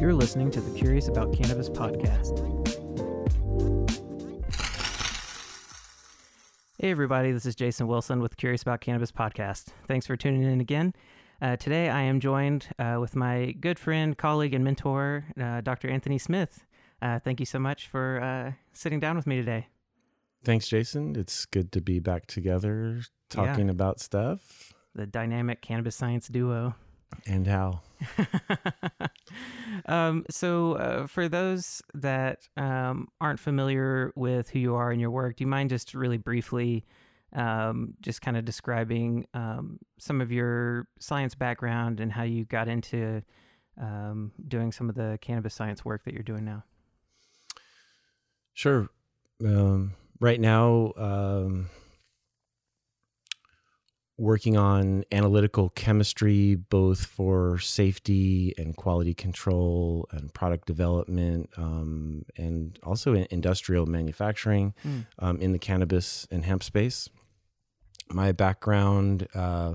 You're listening to the Curious About Cannabis podcast. Hey, everybody, this is Jason Wilson with Curious About Cannabis podcast. Thanks for tuning in again. Uh, today, I am joined uh, with my good friend, colleague, and mentor, uh, Dr. Anthony Smith. Uh, thank you so much for uh, sitting down with me today. Thanks, Jason. It's good to be back together talking Yeah. about stuff The dynamic cannabis science duo. And how. um, so, uh, for those that um, aren't familiar with who you are and your work, do you mind just really briefly um, just kind of describing um, some of your science background and how you got into um, doing some of the cannabis science work that you're doing now? Sure. Um, right now, um, working on analytical chemistry, both for safety and quality control and product development, um, and also in industrial manufacturing Mm. um, in the cannabis and hemp space. My background, uh,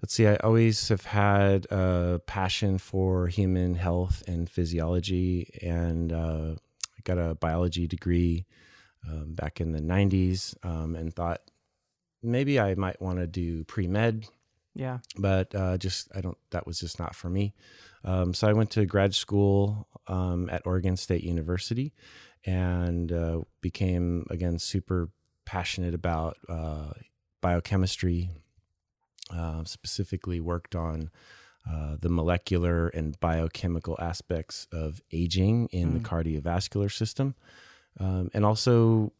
let's see, I always have had a passion for human health and physiology, and uh, I got a biology degree um, back in the 90s um, and thought maybe I might want to do pre med, Yeah. but uh, just I don't. That was just not for me. Um, so I went to grad school um, at Oregon State University and uh, became again super passionate about uh, biochemistry. Uh, specifically, worked on uh, the molecular and biochemical aspects of aging in the Mm. cardiovascular system, um, and also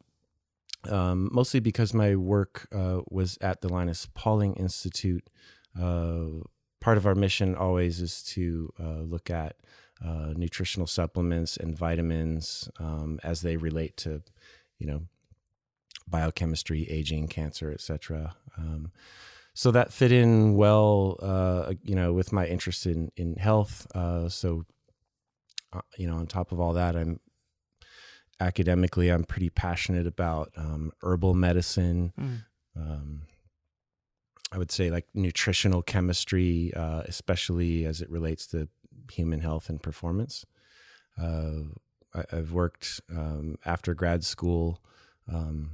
um, mostly because my work uh, was at the Linus Pauling Institute. Uh, part of our mission always is to uh, look at uh, nutritional supplements and vitamins um, as they relate to, you know, biochemistry, aging, cancer, etc. Um, so that fit in well, uh, you know, with my interest in in health. Uh, so, you know, on top of all that, I'm academically, I'm pretty passionate about um, herbal medicine. Mm. Um, I would say like nutritional chemistry, uh, especially as it relates to human health and performance. Uh, I, I've worked um, after grad school um,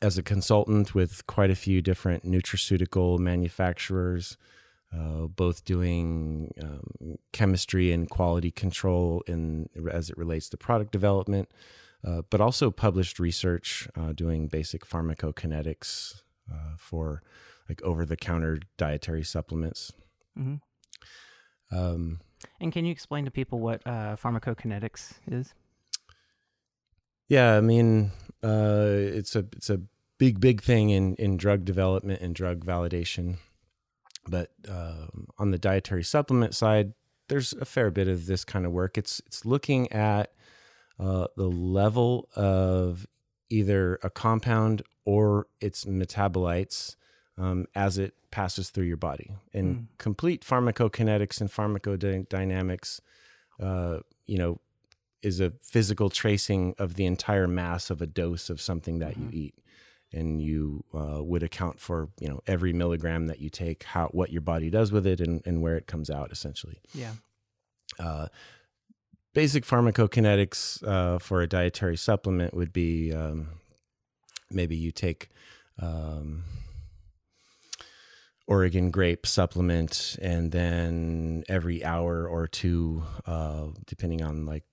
as a consultant with quite a few different nutraceutical manufacturers, uh, both doing um, chemistry and quality control in as it relates to product development, uh, but also published research uh, doing basic pharmacokinetics uh, for like over-the-counter dietary supplements. hmm Um, And can you explain to people what uh, pharmacokinetics is? Yeah, I mean, uh, it's a it's a big big thing in in drug development and drug validation. But um, on the dietary supplement side, there's a fair bit of this kind of work. It's it's looking at uh, the level of either a compound or its metabolites um, as it passes through your body. And Mm. complete pharmacokinetics and pharmacodynamics, uh, you know, is a physical tracing of the entire mass of a dose of something that Mhm. you eat and you uh, would account for you know every milligram that you take how what your body does with it and, and where it comes out essentially Yeah. uh, basic pharmacokinetics uh, for a dietary supplement would be um, maybe you take um, Oregon grape supplement, and then every hour or two, uh, depending on like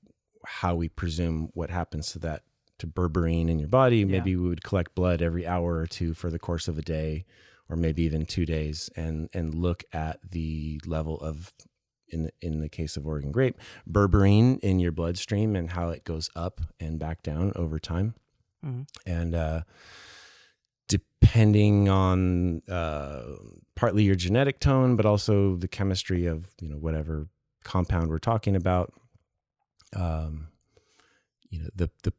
how we presume what happens to that to berberine in your body, maybe we would collect blood every hour or two for the course of a day, or maybe even two days, and and look at the level of in the, in the case of Oregon grape, berberine in your bloodstream and how it goes up and back down over time. Mhm. And uh, depending on uh, partly your genetic tone, but also the chemistry of you know whatever compound we're talking about, um, you know the the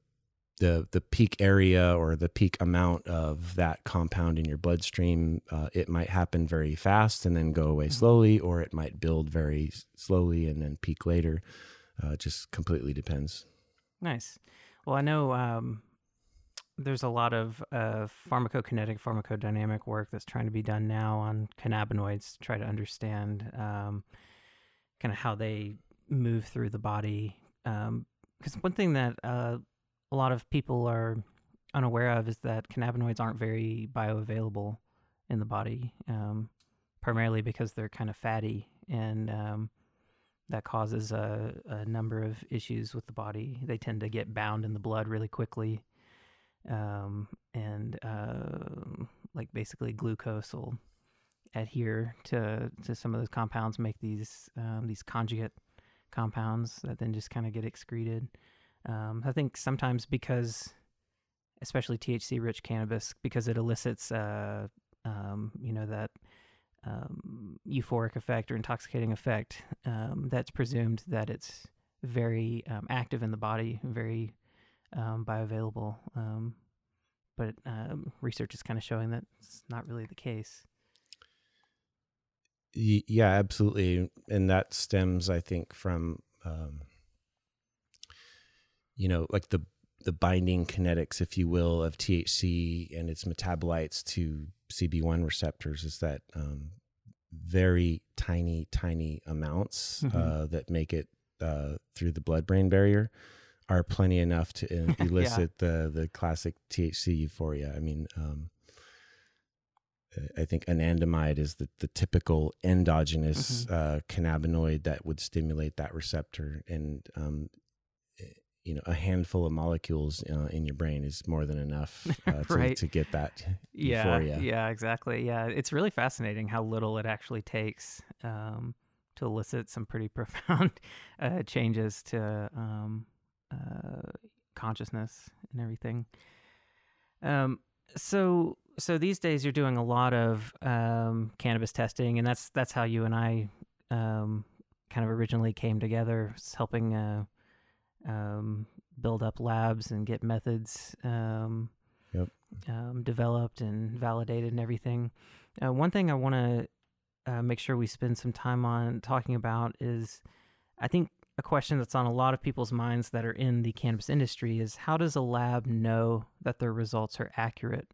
the the peak area or the peak amount of that compound in your bloodstream, uh, it might happen very fast and then go away Mhm. slowly, or it might build very slowly and then peak later. Uh, it just completely depends. Nice. Well, I know um, there's a lot of uh, pharmacokinetic, pharmacodynamic work that's trying to be done now on cannabinoids to try to understand um, kind of how they move through the body. Because one thing that uh, a lot of people are unaware of is that cannabinoids aren't very bioavailable in the body, um, primarily because they're kind of fatty and um, that causes a, a, number of issues with the body. They tend to get bound in the blood really quickly. Um, and uh, like basically glucose will adhere to to some of those compounds, make these um, these conjugate compounds that then just kind of get excreted. Um, I think sometimes because, especially THC rich cannabis, because it elicits, uh, um, you know, that um, euphoric effect or intoxicating effect, um, that's presumed that it's very um, active in the body, very um, bioavailable. but research is kind of showing that it's not really the case. Yeah, absolutely, and that stems, I think, from um, you know, like the the binding kinetics, if you will, of THC and its metabolites to CB1 receptors is that um, very tiny, tiny amounts mm-hmm. uh, that make it uh, through the blood brain barrier are plenty enough to elicit yeah. the the classic THC euphoria. I mean, um, I think anandamide is the, the typical endogenous mm-hmm. uh, cannabinoid that would stimulate that receptor, and um, you know, a handful of molecules uh, in your brain is more than enough uh, to, right. to get that yeah, euphoria. Yeah, exactly. Yeah, it's really fascinating how little it actually takes um, to elicit some pretty profound uh, changes to um, uh, consciousness and everything. Um, so so these days you're doing a lot of um, cannabis testing, and that's that's how you and I um, kind of originally came together, helping uh, um, build up labs and get methods um, yep. Um, developed and validated and everything. Uh, one thing I want to uh, make sure we spend some time on talking about is, I think a question that's on a lot of people's minds that are in the cannabis industry is how does a lab know that their results are accurate?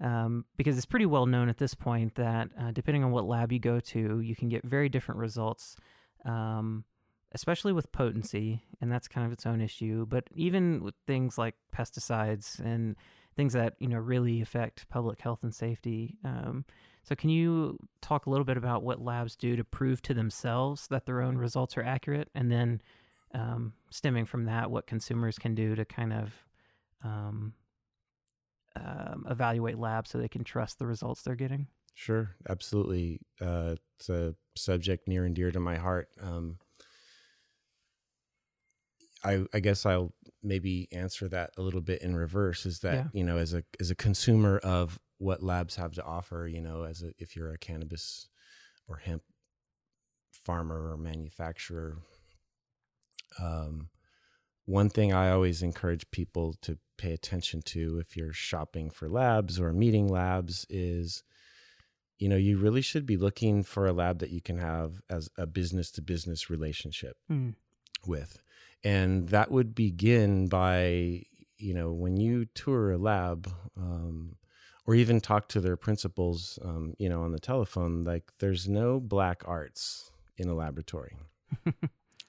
um, because it's pretty well known at this point that uh, depending on what lab you go to, you can get very different results, um, especially with potency, and that's kind of its own issue. But even with things like pesticides and things that you know really affect public health and safety. Um, so, can you talk a little bit about what labs do to prove to themselves that their own results are accurate, and then um, stemming from that, what consumers can do to kind of um, um, evaluate labs so they can trust the results they're getting? Sure, absolutely. Uh, it's a subject near and dear to my heart. Um, I, I, guess I'll maybe answer that a little bit in reverse. Is that yeah. you know, as a as a consumer of what labs have to offer, you know, as a, if you're a cannabis or hemp farmer or manufacturer, um, one thing I always encourage people to pay attention to if you're shopping for labs or meeting labs is you know you really should be looking for a lab that you can have as a business to business relationship mm. with and that would begin by you know when you tour a lab um, or even talk to their principals um, you know on the telephone like there's no black arts in a laboratory.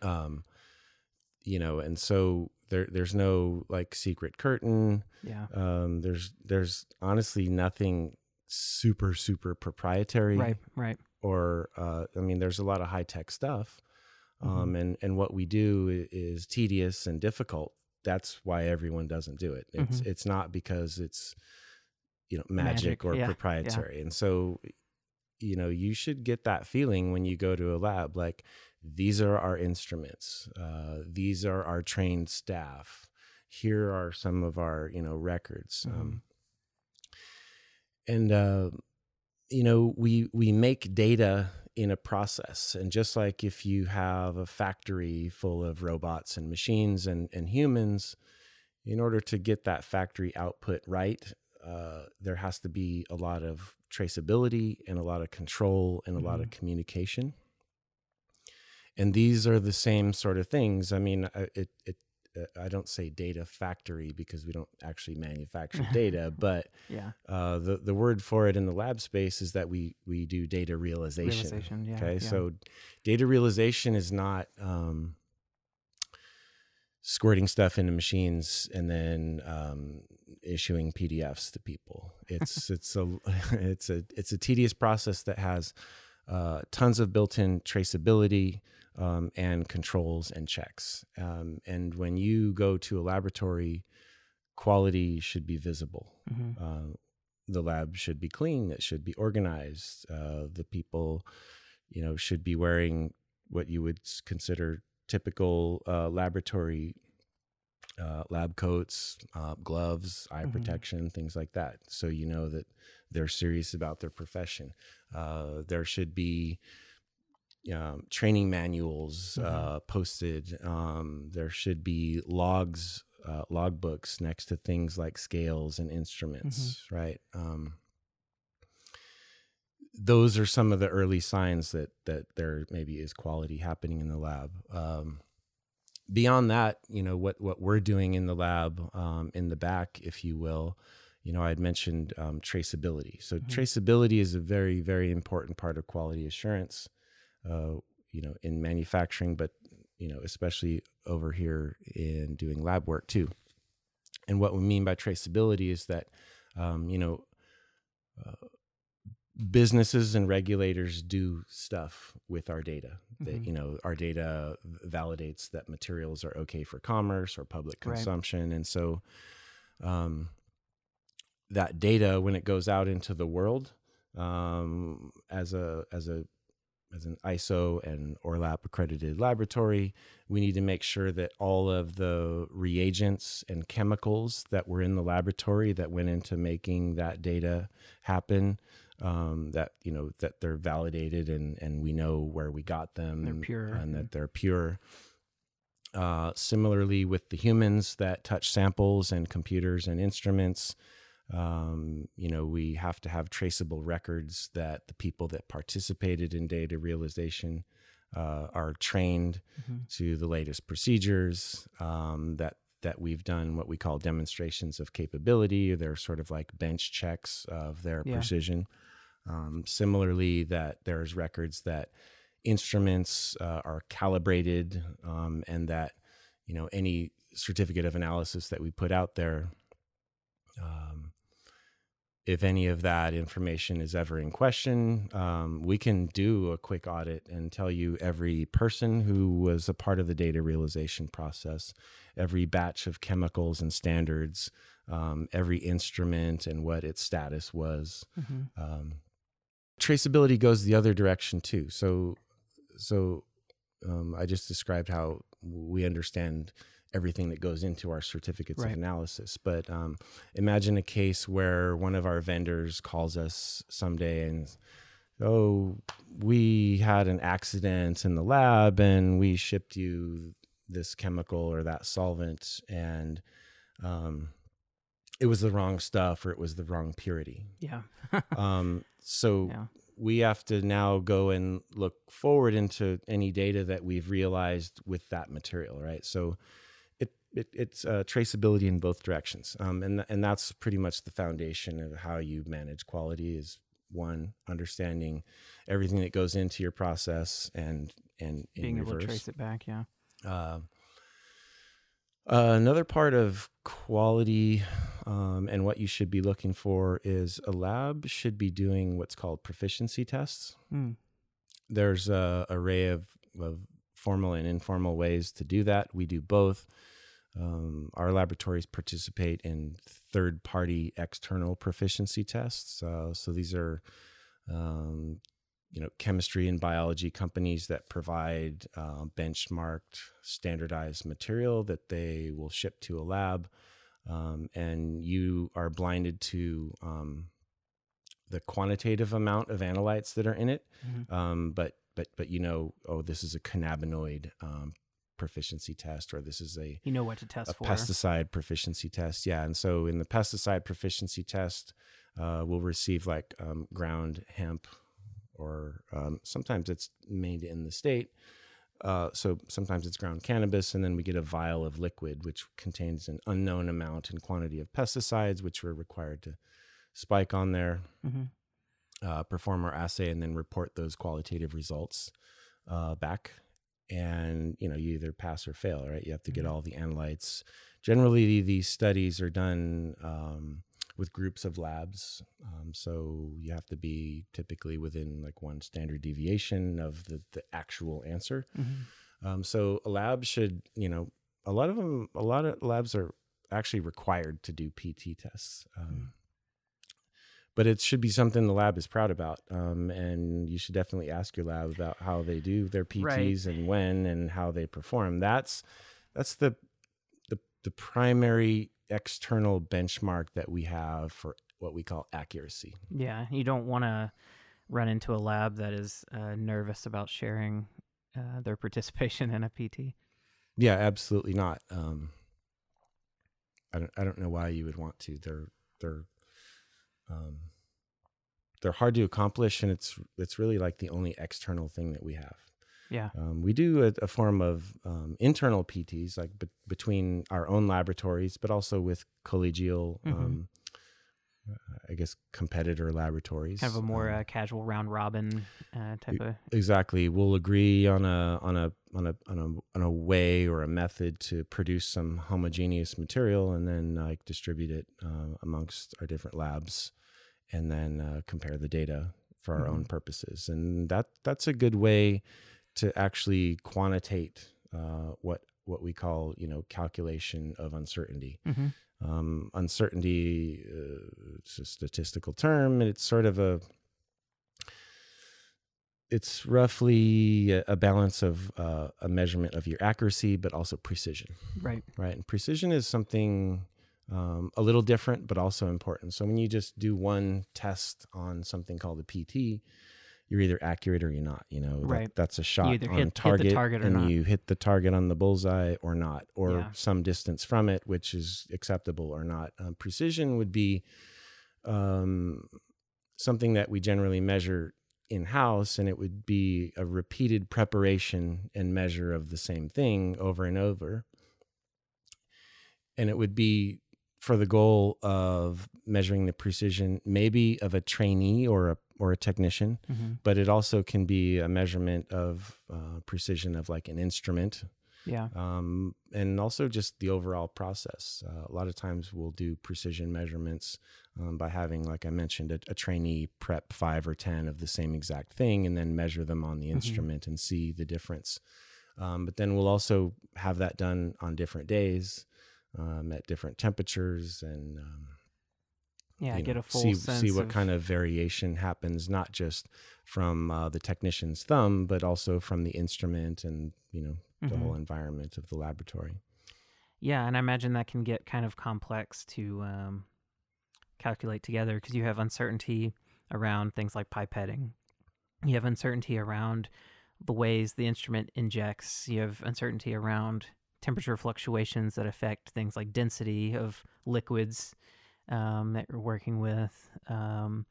Um, you know and so there there's no like secret curtain. Yeah. Um there's there's honestly nothing super super proprietary right right or uh i mean there's a lot of high tech stuff mm-hmm. um and and what we do is tedious and difficult that's why everyone doesn't do it it's mm-hmm. it's not because it's you know magic, magic or yeah. proprietary yeah. and so you know you should get that feeling when you go to a lab like these are our instruments uh, these are our trained staff here are some of our you know records mm-hmm. um, and uh, you know we we make data in a process and just like if you have a factory full of robots and machines and, and humans in order to get that factory output right uh, there has to be a lot of traceability and a lot of control and a mm-hmm. lot of mm-hmm. communication and these are the same sort of things. I mean, it, it uh, I don't say data factory because we don't actually manufacture data, but yeah, uh, the the word for it in the lab space is that we we do data realization. realization. Yeah. okay, yeah. so data realization is not um, squirting stuff into machines and then um, issuing PDFs to people. It's it's a it's a it's a tedious process that has uh, tons of built-in traceability um, and controls and checks. Um, and when you go to a laboratory, quality should be visible. Mhm. Uh, the lab should be clean. It should be organized. Uh, the people, you know, should be wearing what you would consider typical uh, laboratory uh, lab coats, uh, gloves, eye Mhm. protection, things like that. So you know that they're serious about their profession. Uh, there should be um, training manuals Mhm. uh, posted. Um, there should be logs, uh, log books next to things like scales and instruments, right? Um, those are some of the early signs that that there maybe is quality happening in the lab. Um, beyond that, you know what what we're doing in the lab um, in the back, if you will. You know, I had mentioned um, traceability. So Mhm. traceability is a very very important part of quality assurance. Uh, you know, in manufacturing, but you know, especially over here in doing lab work too. And what we mean by traceability is that, um, you know, uh, businesses and regulators do stuff with our data. That Mhm. you know, our data validates that materials are okay for commerce or public Right. consumption, and so um, that data, when it goes out into the world, um, as a as a as an ISO and ORELAP accredited laboratory, we need to make sure that all of the reagents and chemicals that were in the laboratory that went into making that data happen, um, that you know that they're validated and and we know where we got them, They're pure. and that they're pure. Uh, similarly, with the humans that touch samples and computers and instruments, um, you know, we have to have traceable records that the people that participated in data realization uh, are trained Mhm. to the latest procedures. Um, that that we've done what we call demonstrations of capability. They're sort of like bench checks of their Yeah. precision. Um, similarly, that there's records that instruments uh, are calibrated um, and that you know any certificate of analysis that we put out there um, if any of that information is ever in question um, we can do a quick audit and tell you every person who was a part of the data realization process every batch of chemicals and standards um, every instrument and what its status was Mhm. um, traceability goes the other direction too. So, so um, I just described how we understand everything that goes into our certificates Right. of analysis. But um, imagine a case where one of our vendors calls us someday and, oh, we had an accident in the lab and we shipped you this chemical or that solvent and um, it was the wrong stuff or it was the wrong purity. Yeah. Um, so yeah. we have to now go and look forward into any data that we've realized with that material, right? So it, it it's uh, traceability in both directions, um, and and that's pretty much the foundation of how you manage quality. Is one understanding everything that goes into your process and and in Being able to trace it back. Yeah. Uh, uh, another part of quality um, and what you should be looking for is a lab should be doing what's called proficiency tests. Mm. There's a array of, of formal and informal ways to do that. We do both. Um, our laboratories participate in third party external proficiency tests. Uh, so these are um, you know chemistry and biology companies that provide uh, benchmarked standardized material that they will ship to a lab um, and you are blinded to um, the quantitative amount of analytes that are in it Mhm. um, but but but you know oh this is a cannabinoid um, proficiency test or this is a You know what to test a for. pesticide proficiency test. Yeah, and so in the pesticide proficiency test, uh, we'll receive like um, ground hemp, or um, sometimes it's made in the state, Uh, so sometimes it's ground cannabis, and then we get a vial of liquid, which contains an unknown amount and quantity of pesticides, which we're required to spike on there, Mm-hmm. uh, perform our assay, and then report those qualitative results uh, back. And you know, you either pass or fail, right? You have to get Mhm. all the analytes. Generally, these studies are done um, with groups of labs, um, so you have to be typically within like one standard deviation of the the actual answer. Mm-hmm. Um, so a lab should, you know, a lot of them, a lot of labs are actually required to do PT tests. Um, But it should be something the lab is proud about. Um, and you should definitely ask your lab about how they do their PTs and when and how they perform. That's that's the the the primary external benchmark that we have for what we call accuracy. Yeah, you don't want to run into a lab that is uh, nervous about sharing uh, their participation in a PT. Yeah, absolutely not. Um, I don't. I don't know why you would want to. They're they're um, they're hard to accomplish, and it's it's really like the only external thing that we have. Yeah. Um, we do a, a form of um, internal PTs, like be- between our own laboratories, but also with collegial, Mhm. um, I guess, competitor laboratories. Kind of a more Um, uh, casual round robin uh, type of. exactly we'll agree on a on a on a on a on a way or a method to produce some homogeneous material and then like distribute it uh, amongst our different labs and then uh, compare the data for our own purposes. And that that's a good way to actually quantitate uh, what what we call you know calculation of uncertainty. Mhm. um, uncertainty uh, it's a statistical term and it's sort of a it's roughly a- a balance of uh, a measurement of your accuracy but also precision. Right. right? And precision is something um, a little different but also important so when you just do one test on something called a pt you're either accurate or you're not you know that- that's a shot either on hit- hit the target, target or and not. you hit the target on the bullseye or not or Yeah. some distance from it which is acceptable or not um, precision would be um, something that we generally measure in house, and it would be a repeated preparation and measure of the same thing over and over. And it would be for the goal of measuring the precision, maybe of a trainee or a or a technician, hmm but it also can be a measurement of uh, precision of like an instrument Yeah. um, and also just the overall process. Uh, a lot of times we'll do precision measurements um, by having, like I mentioned, a, a trainee prep five or 10 of the same exact thing and then measure them on the Mhm. instrument and see the difference. Um, but then we'll also have that done on different days um, at different temperatures and um, Yeah. Get know, a full see sense see what of, kind of variation happens, not just from uh, the technician's thumb, but also from the instrument and you know the Mhm. whole environment of the laboratory. Yeah, and I imagine that can get kind of complex to um, calculate together because you have uncertainty around things like pipetting. You have uncertainty around the ways the instrument injects. You have uncertainty around temperature fluctuations that affect things like density of liquids um, that you're working with. Um,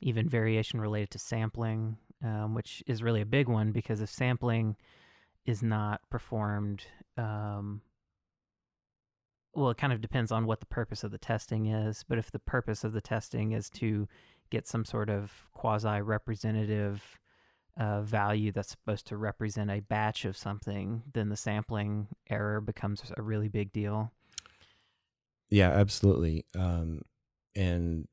even variation related to sampling, um, which is really a big one because if sampling is not performed um, well, it kind of depends on what the purpose of the testing is. But if the purpose of the testing is to get some sort of quasi representative uh, value that's supposed to represent a batch of something, then the sampling error becomes a really big deal. Yeah, absolutely. Um, and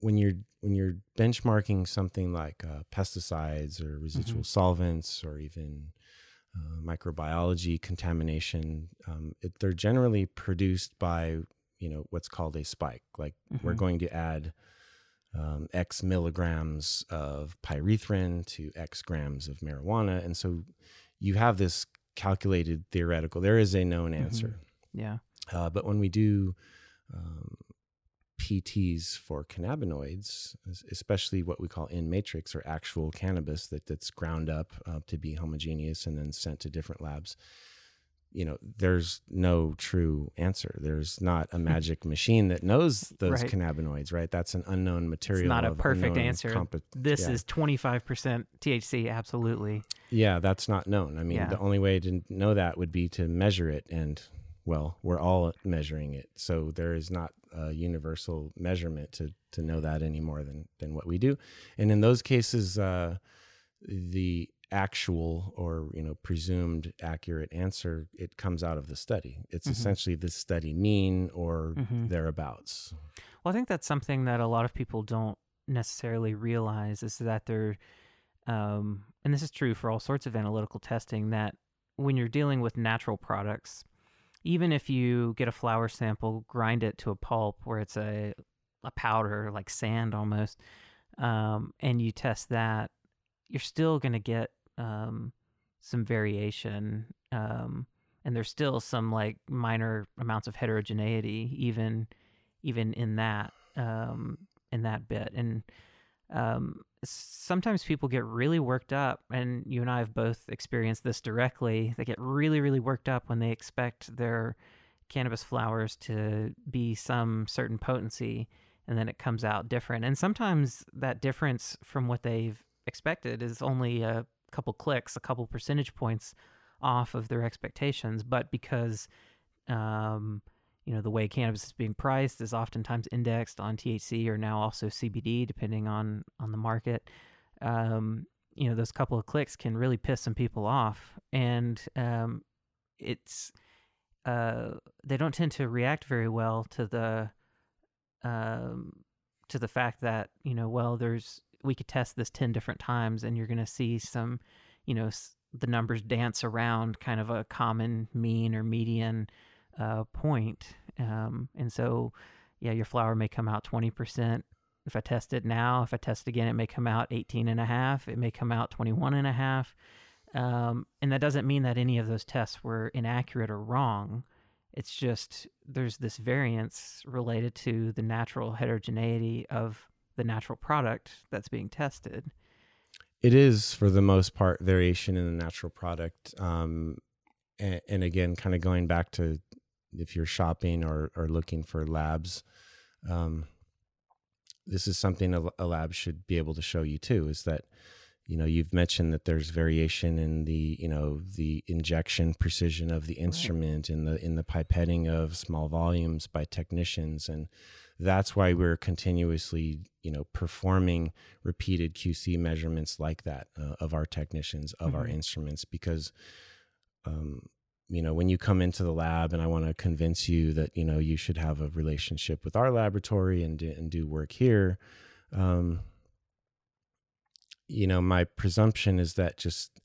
when you're when you're benchmarking something like uh, pesticides or residual solvents or even uh, microbiology contamination, um, it, they're generally produced by you know what's called a spike. Like we're Mhm. going to add um, X milligrams of pyrethrin to X grams of marijuana, and so you have this calculated theoretical. There is a known answer. Yeah. Uh, but when we do um, PTs for cannabinoids, especially what we call in matrix or actual cannabis that, that's ground up uh, to be homogeneous and then sent to different labs, you know, there's no true answer. There's not a magic machine that knows those Right. cannabinoids, right? That's an unknown material. It's not a perfect answer. compo- This yeah. is 25% THC, absolutely. Yeah, that's not known. I mean, Yeah. the only way to know that would be to measure it, and well, we're all measuring it, so there is not a universal measurement to to know that any more than than what we do. And in those cases, uh, the actual or you know presumed accurate answer it comes out of the study. It's Mhm. essentially the study mean or Mhm. thereabouts. Well, I think that's something that a lot of people don't necessarily realize is that they're, um, and this is true for all sorts of analytical testing, that when you're dealing with natural products, even if you get a flower sample, grind it to a pulp where it's a, a powder, like sand almost, um, and you test that, you're still going to get um, some variation. Um, and there's still some like minor amounts of heterogeneity, even even in that um, in that bit. And um, sometimes people get really worked up, and you and I have both experienced this directly. They get really, really worked up when they expect their cannabis flowers to be some certain potency, and then it comes out different. And sometimes that difference from what they've expected is only a couple clicks, a couple percentage points off of their expectations, but because um, you know the way cannabis is being priced is oftentimes indexed on THC or now also CBD, depending on on the market. Um, you know those couple of clicks can really piss some people off, and um, it's uh, they don't tend to react very well to the um, to the fact that you know well there's we could test this 10 different times and you're going to see some you know the numbers dance around kind of a common mean or median uh, point. Um, and so, yeah, your flower may come out 20%. If I test it now, if I test again, it may come out 18 and a half. It may come out 21 and a half. Um, and that doesn't mean that any of those tests were inaccurate or wrong. It's just there's this variance related to the natural heterogeneity of the natural product that's being tested. It is, for the most part, variation in the natural product. Um, and, and again, kind of going back to if you're shopping or, or looking for labs, um, this is something a, a lab should be able to show you too. Is that you know you've mentioned that there's variation in the you know the injection precision of the instrument in the in the pipetting of small volumes by technicians and that's why we're continuously you know performing repeated qc measurements like that uh, of our technicians of our Mhm. instruments because um, you know when you come into the lab and i want to convince you that you know you should have a relationship with our laboratory and do, and do work here um, you know my presumption is that just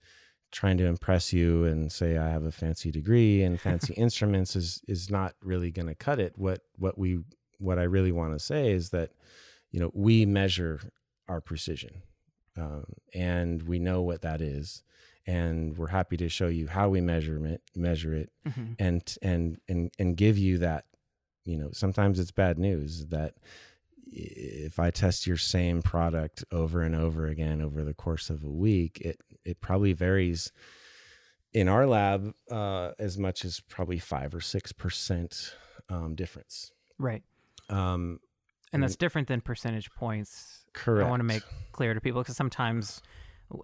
trying to impress you and say i have a fancy degree and fancy instruments is is not really going to cut it what what we what i really want to say is that you know we measure our precision um, and we know what that is and we're happy to show you how we measure it measure it Mm-hmm. and and and and give you that you know sometimes it's bad news that if i test your same product over and over again over the course of a week it it probably varies in our lab uh, as much as probably five or six percent um, difference Right. Um, And that's different than percentage points. correct I want to make clear to people because sometimes,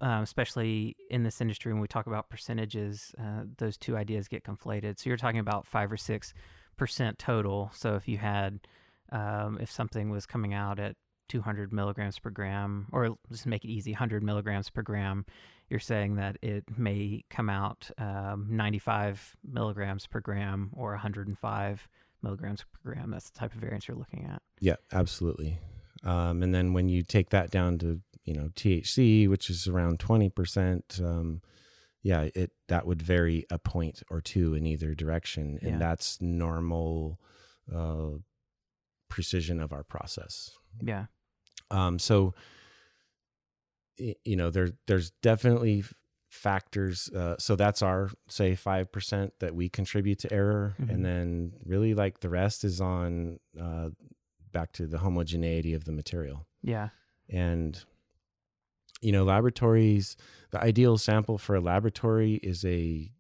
uh, especially in this industry, when we talk about percentages, uh, those two ideas get conflated. So you're talking about five or six percent total. So if you had, um, if something was coming out at 200 milligrams per gram, or just make it easy, 100 milligrams per gram, you're saying that it may come out um, 95 milligrams per gram or 105 milligrams per gram. That's the type of variance you're looking at. Yeah, absolutely. Um, and then when you take that down to you know THC, which is around twenty percent, um, yeah, it that would vary a point or two in either direction, and Yeah. that's normal uh, precision of our process. Yeah. Um, so you know there there's definitely factors uh, so that's our say 5% that we contribute to error Mhm. and then really like the rest is on uh, back to the homogeneity of the material Yeah. and you know laboratories the ideal sample for a laboratory is a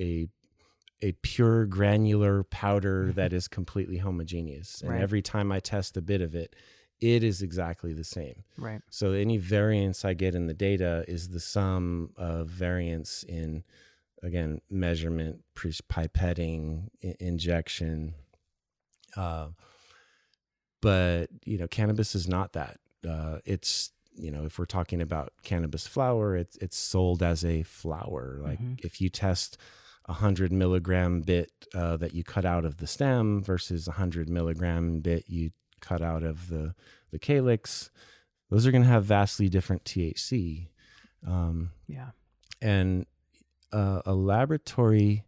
a a pure granular powder that is completely homogeneous. And Right. every time I test a bit of it, it is exactly the same. Right. So any variance I get in the data is the sum of variance in, again, measurement, pipetting, I- injection. Uh, but you know, cannabis is not that. Uh, it's you know, if we're talking about cannabis flower, it's it's sold as a flower. Like Mhm. if you test a hundred milligram bit uh, that you cut out of the stem versus a hundred milligram bit you cut out of the the calyx, those are going to have vastly different THC. Um, Yeah. and uh, a laboratory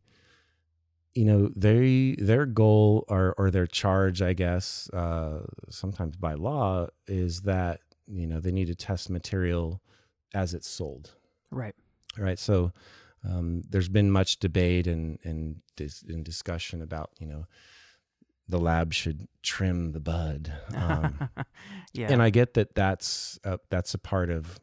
you know they their goal or or their charge i guess uh sometimes by law is that you know they need to test material as it's sold Right. right so um, there's been much debate and and, dis- and discussion about you know the lab should trim the bud um, yeah. and I get that that's a, that's a part of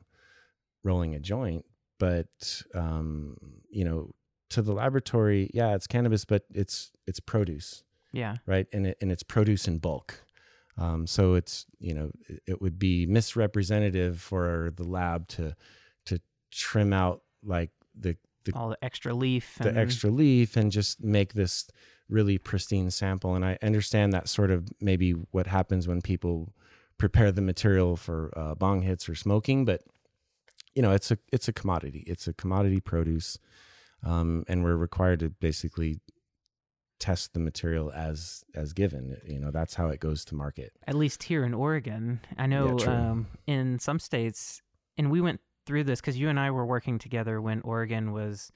rolling a joint, but um, you know, to the laboratory, yeah, it's cannabis, but it's it's produce, yeah. right? And it, and it's produce in bulk. Um, so it's you know it, would be misrepresentative for the lab to to trim out like the the All the extra leaf. the and- extra leaf and just make this really pristine sample. And I understand that sort of maybe what happens when people prepare the material for uh, bong hits or smoking, but you know, it's a it's a commodity. It's a commodity produce, um, and we're required to basically test the material as as given. You know, that's how it goes to market. At least here in Oregon, I know true. um, in some states, and we went through this because you and I were working together when Oregon was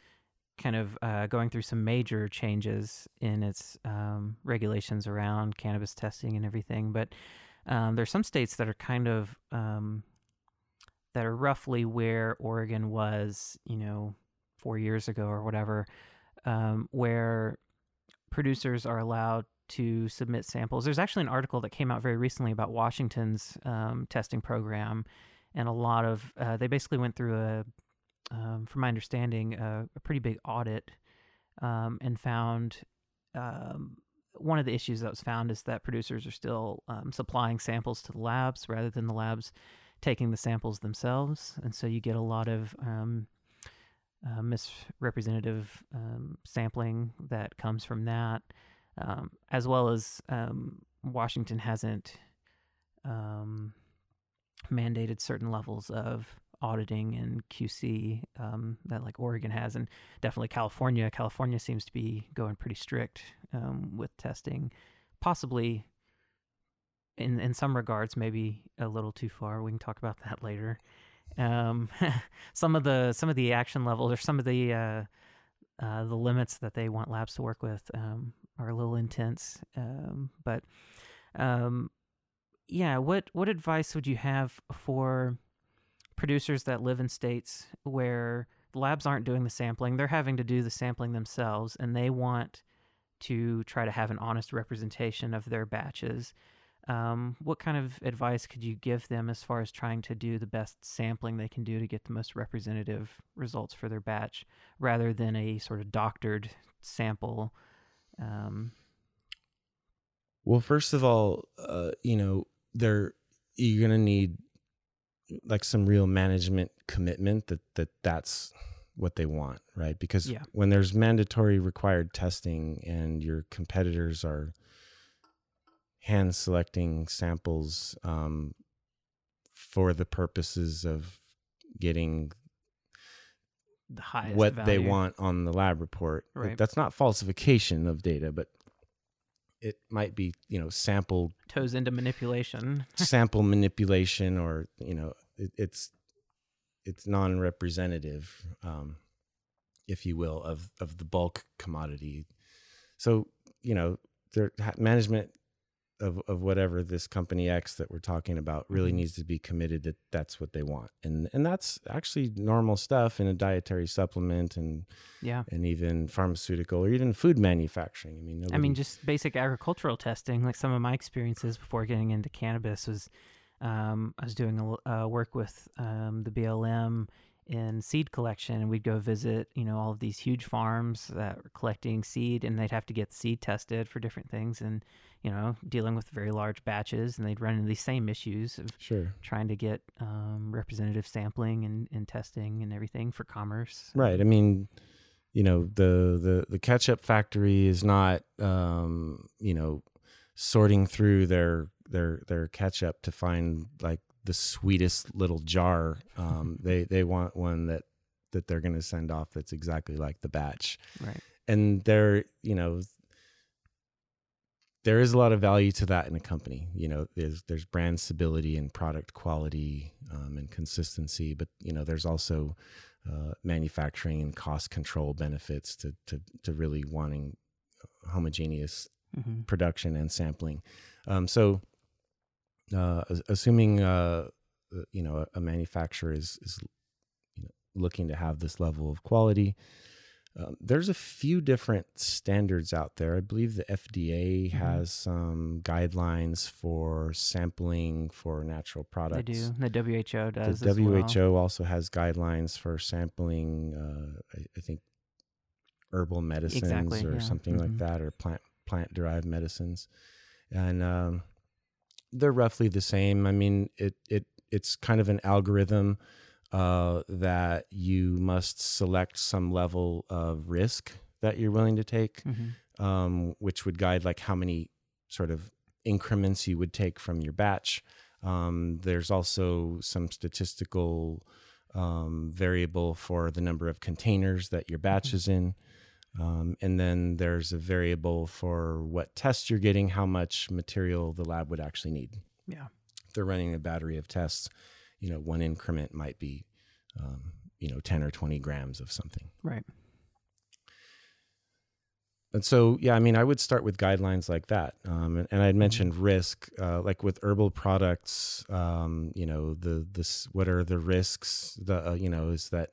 kind of uh, going through some major changes in its um, regulations around cannabis testing and everything. But um, there's some states that are kind of um, that are roughly where Oregon was, you know, four years ago or whatever, um, where producers are allowed to submit samples. There's actually an article that came out very recently about Washington's um, testing program, and a lot of uh, they basically went through a, um, from my understanding, a, a pretty big audit, um, and found um, one of the issues that was found is that producers are still um, supplying samples to the labs rather than the labs taking the samples themselves, and so you get a lot of um, uh, misrepresentative sampling that comes from that, as well as Washington hasn't mandated certain levels of auditing and QC um, that like Oregon has, and definitely California. California seems to be going pretty strict um, with testing, possibly. In, in some regards, maybe a little too far. We can talk about that later um, some of the some of the action levels or some of the uh, uh, the limits that they want labs to work with um, are a little intense. Um, but um, yeah, what what advice would you have for producers that live in states where labs aren't doing the sampling? They're having to do the sampling themselves, and they want to try to have an honest representation of their batches um, what kind of advice could you give them as far as trying to do the best sampling they can do to get the most representative results for their batch rather than a sort of doctored sample um, Well, first of all, uh, you know, there you're gonna need like some real management commitment that that that's what they want, right? Because Yeah. when there's mandatory required testing and your competitors are hand selecting samples um, for the purposes of getting the highest what they want on the lab report. Right. That's not falsification of data, but it might be, you know, sample toes into manipulation. sample manipulation or, you know, it, it's it's non-representative um if you will of of the bulk commodity. So, you know, their management of, of whatever this company X that we're talking about really Mhm. needs to be committed that that's what they want. And and that's actually normal stuff in a dietary supplement and yeah. and even pharmaceutical or even food manufacturing. I mean, I mean, just basic agricultural testing. Like some of my experiences before getting into cannabis was, um, I was doing a, uh, work with um, the BLM in seed collection and we'd go visit you know all of these huge farms that were collecting seed and they'd have to get seed tested for different things and you know dealing with very large batches and they'd run into these same issues of Sure. trying to get um, representative sampling and, and testing and everything for commerce Right. I mean, you know, the the the ketchup factory is not um, you know, sorting through their their their ketchup to find like the sweetest little jar. Um, they they want one that that they're going to send off that's exactly like the batch. right And there, you know, there is a lot of value to that in a company. You know, there's there's brand stability and product quality um, and consistency, but you know, there's also uh, manufacturing and cost control benefits to to to really wanting homogeneous hmm production and sampling. Um, so, uh, assuming uh, uh, you know a, manufacturer is is you know, looking to have this level of quality, um, there's a few different standards out there. I believe the FDA Mhm. has some guidelines for sampling for natural products. they do the who does The as well. WHO also has guidelines for sampling. Uh, I, I think herbal medicines Exactly, or yeah. something like Mhm. that, or plant plant derived medicines, and um, they're roughly the same. I mean, it it it's kind of an algorithm uh, that you must select some level of risk that you're willing to take, Mhm. um, which would guide like how many sort of increments you would take from your batch. Um, there's also some statistical um, variable for the number of containers that your batch is in. Um, and then there's a variable for what tests you're getting, how much material the lab would actually need. Yeah. If they're running a battery of tests, you know, one increment might be, um, you know, 10 or 20 grams of something. right And so, yeah, I mean, I would start with guidelines like that. Um, and, and I'd mentioned risk, uh, like with herbal products. Um, you know, the this what are the risks? The uh, you know is that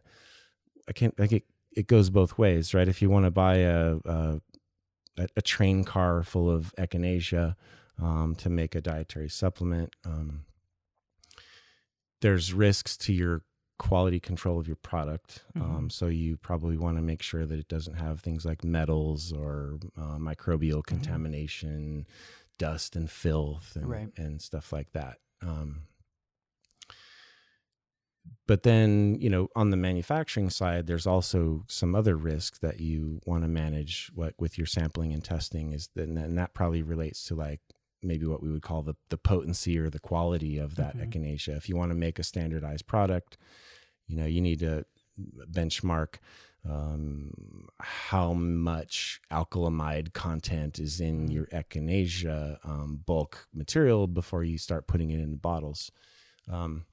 I can't like it. It goes both ways, right? If you want to buy a, a a train car full of echinacea um, to make a dietary supplement, um, there's risks to your quality control of your product. Um, Mhm. so you probably want to make sure that it doesn't have things like metals or uh, microbial contamination, dust and filth, and, Right. and stuff like that. Um, but then, you know, on the manufacturing side, there's also some other risks that you want to manage. What with your sampling and testing is, that, and that probably relates to like maybe what we would call the the potency or the quality of that Mhm. echinacea. If you want to make a standardized product, you know, you need to benchmark um, how much alkylamide content is in Mhm. your echinacea um, bulk material before you start putting it in the bottles. Um,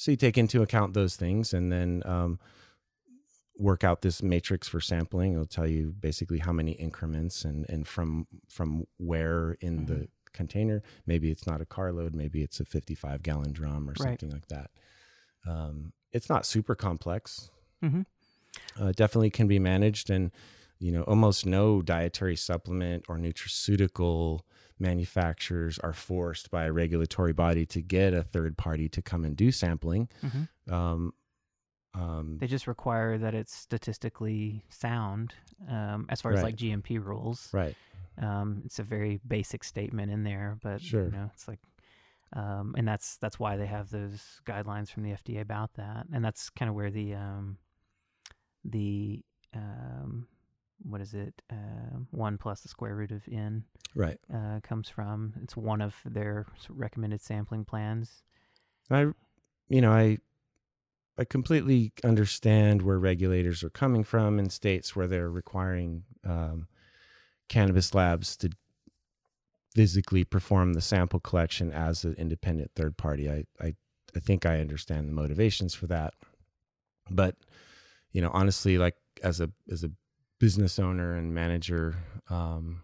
so you take into account those things and then um, work out this matrix for sampling. It'll tell you basically how many increments and, and from from where in the container. Maybe it's not a carload, maybe it's a 55 gallon drum or Right. something like that. Um, it's not super complex. Mhm. Uh, definitely can be managed, and you know, almost no dietary supplement or nutraceutical manufacturers are forced by a regulatory body to get a third party to come and do sampling. Mhm. Um, um, They just require that it's statistically sound um, as far as like GMP rules. right. Um, it's a very basic statement in there, but Sure. you know, it's like, um, and that's that's why they have those guidelines from the FDA about that, and that's kind of where the um, the um, what is it? Uh, one plus the square root of n Right. uh, comes from. It's one of their recommended sampling plans. I, you know, I, I completely understand where regulators are coming from in states where they're requiring um, cannabis labs to physically perform the sample collection as an independent third party. I, I, I think I understand the motivations for that, but you know, honestly, like as a as a business owner and manager, um,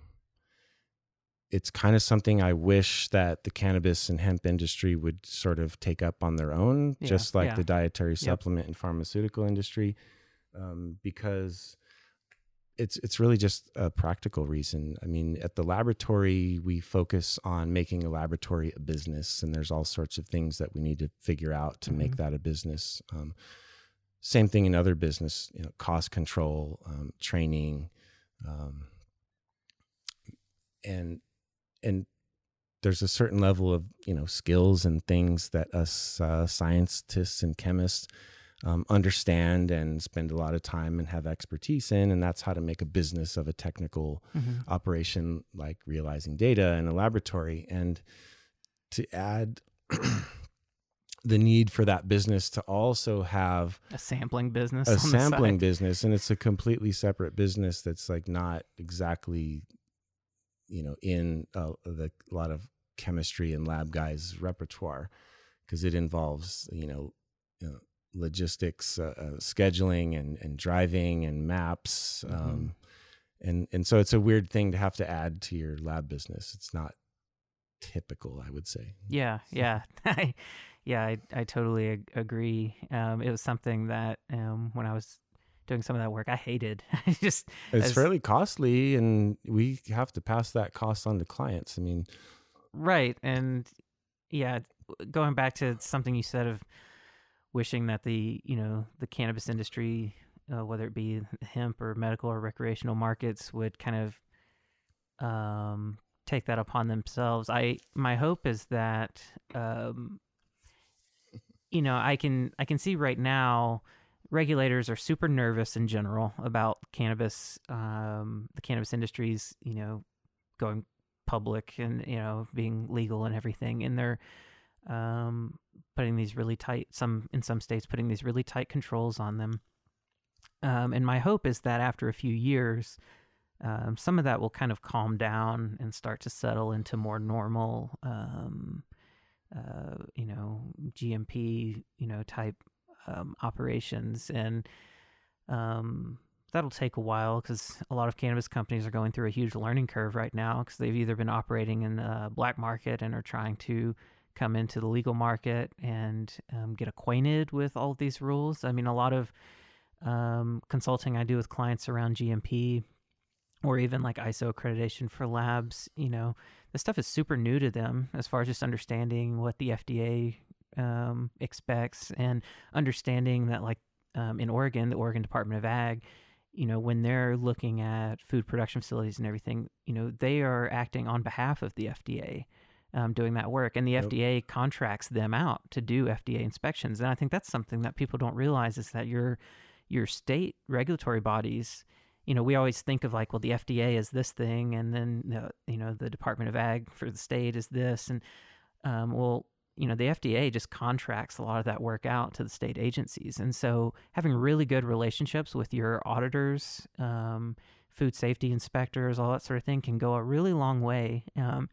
it's kind of something I wish that the cannabis and hemp industry would sort of take up on their own, Yeah, just like yeah. the dietary supplement and pharmaceutical industry, um, because it's it's really just a practical reason. I mean, at the laboratory, we focus on making a laboratory a business, and there's all sorts of things that we need to figure out to make Mhm. that a business. Um, same thing in other business, you know, cost control, um, training, um, and and there's a certain level of you know skills and things that us uh, scientists and chemists um, understand and spend a lot of time and have expertise in, and that's how to make a business of a technical mm-hmm. operation like realizing data in a laboratory. And to add the need for that business to also have a sampling business, a sampling business, and it's a completely separate business that's like not exactly, you know, in uh, the a lot of chemistry and lab guys' repertoire because it involves you know, you know logistics, uh, uh, scheduling, and and driving and maps. Mm-hmm. Um, and and so it's a weird thing to have to add to your lab business. It's not typical, I would say. Yeah, yeah, yeah. I I totally ag- agree. Um, it was something that um, when I was doing some of that work, I hated. just it's as, fairly costly, and we have to pass that cost on to clients. I mean, right, and yeah, going back to something you said of wishing that the you know the cannabis industry, uh, whether it be hemp or medical or recreational markets, would kind of um, take that upon themselves. I my hope is that um, you know I can I can see right now regulators are super nervous in general about cannabis um, the cannabis industry's you know going public and you know being legal and everything. And they're um, putting these really tight some in some states putting these really tight controls on them. Um, and my hope is that after a few years um, some of that will kind of calm down and start to settle into more normal um, uh, you know gmp you know type um, operations and um, that'll take a while because a lot of cannabis companies are going through a huge learning curve right now because they've either been operating in the black market and are trying to come into the legal market and um, get acquainted with all of these rules. I mean, a lot of um, consulting I do with clients around GMP or even like ISO accreditation for labs, you know, this stuff is super new to them as far as just understanding what the FDA um, expects and understanding that, like um, in Oregon, the Oregon Department of Ag, you know, when they're looking at food production facilities and everything, you know, they are acting on behalf of the FDA um, doing that work, and the yep. FDA contracts them out to do FDA inspections. And I think that's something that people don't realize is that your your state regulatory bodies, you know, we always think of like, well, the FDA is this thing, and then the, you know the Department of Ag for the state is this, and um, well, you know, the FDA just contracts a lot of that work out to the state agencies, and so having really good relationships with your auditors. Um, food safety inspectors, all that sort of thing can go a really long way. Um,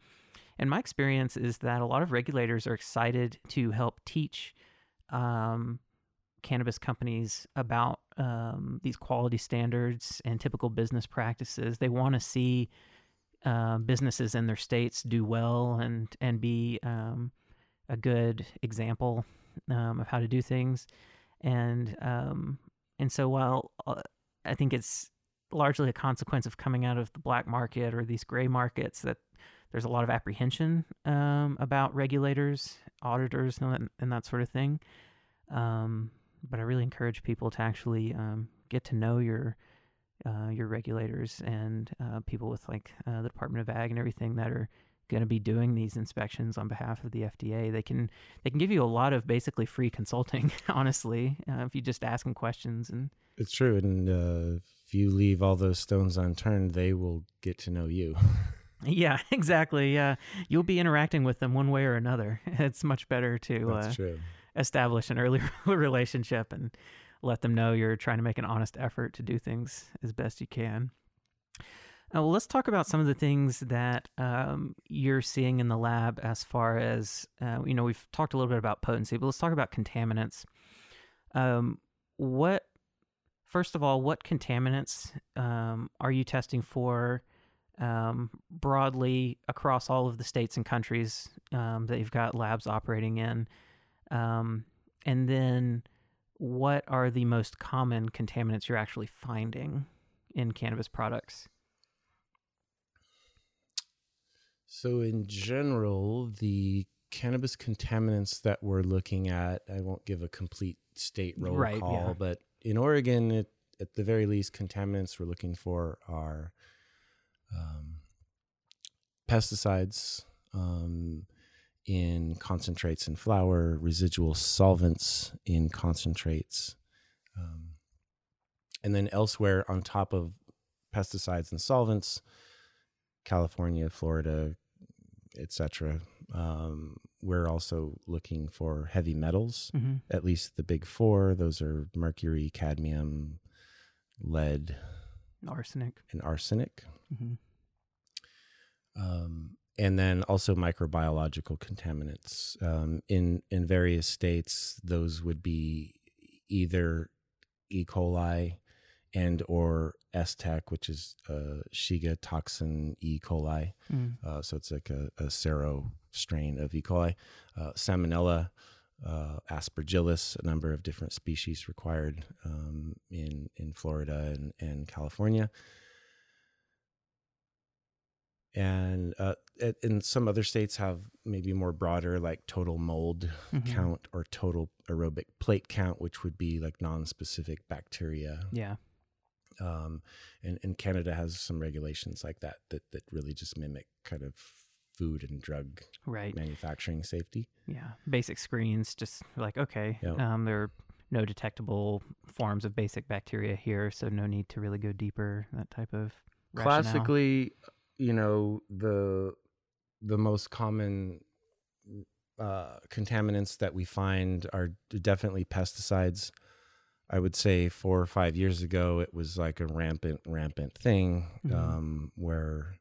and my experience is that a lot of regulators are excited to help teach um, cannabis companies about um, these quality standards and typical business practices. They want to see uh, businesses in their states do well and and be um, a good example um, of how to do things. And um, and so while uh, I think it's largely a consequence of coming out of the black market or these gray markets that there's a lot of apprehension um, about regulators, auditors, and that, and that sort of thing. Um, but I really encourage people to actually um, get to know your uh, your regulators and uh, people with like uh, the Department of Ag and everything that are going to be doing these inspections on behalf of the FDA. They can they can give you a lot of basically free consulting, honestly, uh, if you just ask them questions and. It's true, and uh, if you leave all those stones unturned, they will get to know you. Yeah, exactly. Yeah, you'll be interacting with them one way or another. It's much better to That's uh, establish an early relationship and let them know you're trying to make an honest effort to do things as best you can. Uh, well, let's talk about some of the things that um, you're seeing in the lab as far as, uh, you know, we've talked a little bit about potency, but let's talk about contaminants. Um, what, first of all, what contaminants um, are you testing for? um, broadly across all of the states and countries um, that you've got labs operating in? Um, and then what are the most common contaminants you're actually finding in cannabis products? So, in general, the cannabis contaminants that we're looking at, I won't give a complete state roll Right, call, yeah. but in Oregon, it, at the very least, contaminants we're looking for are um, pesticides um, in concentrates and flower, residual solvents in concentrates, um, and then elsewhere on top of pesticides and solvents, California, Florida, etc. Um, we're also looking for heavy metals, hmm at least the big four. Those are mercury, cadmium, lead, Arsenic. and arsenic. hmm um, and then also microbiological contaminants. Um, in in various states, those would be either E. coli and or STEC, which is uh, Shiga toxin E. coli. Mm. Uh, so it's like a, a sero strain of E. coli, uh, Salmonella, uh, Aspergillus, a number of different species required um, in in Florida and, and California. And uh, it- and some other states have maybe more broader, like total mold Mhm. count or total aerobic plate count, which would be like non-specific bacteria Yeah. um, and, and Canada has some regulations like that that that really just mimic kind of food and drug Right. manufacturing safety. Yeah. Basic screens, just like, okay, Yeah. um, there are no detectable forms of basic bacteria here, so no need to really go deeper, that type of rationale. Classically, you know the the most common uh, contaminants that we find are definitely pesticides. I would say four or five years ago, it was like a rampant, rampant thing Mhm. um, where,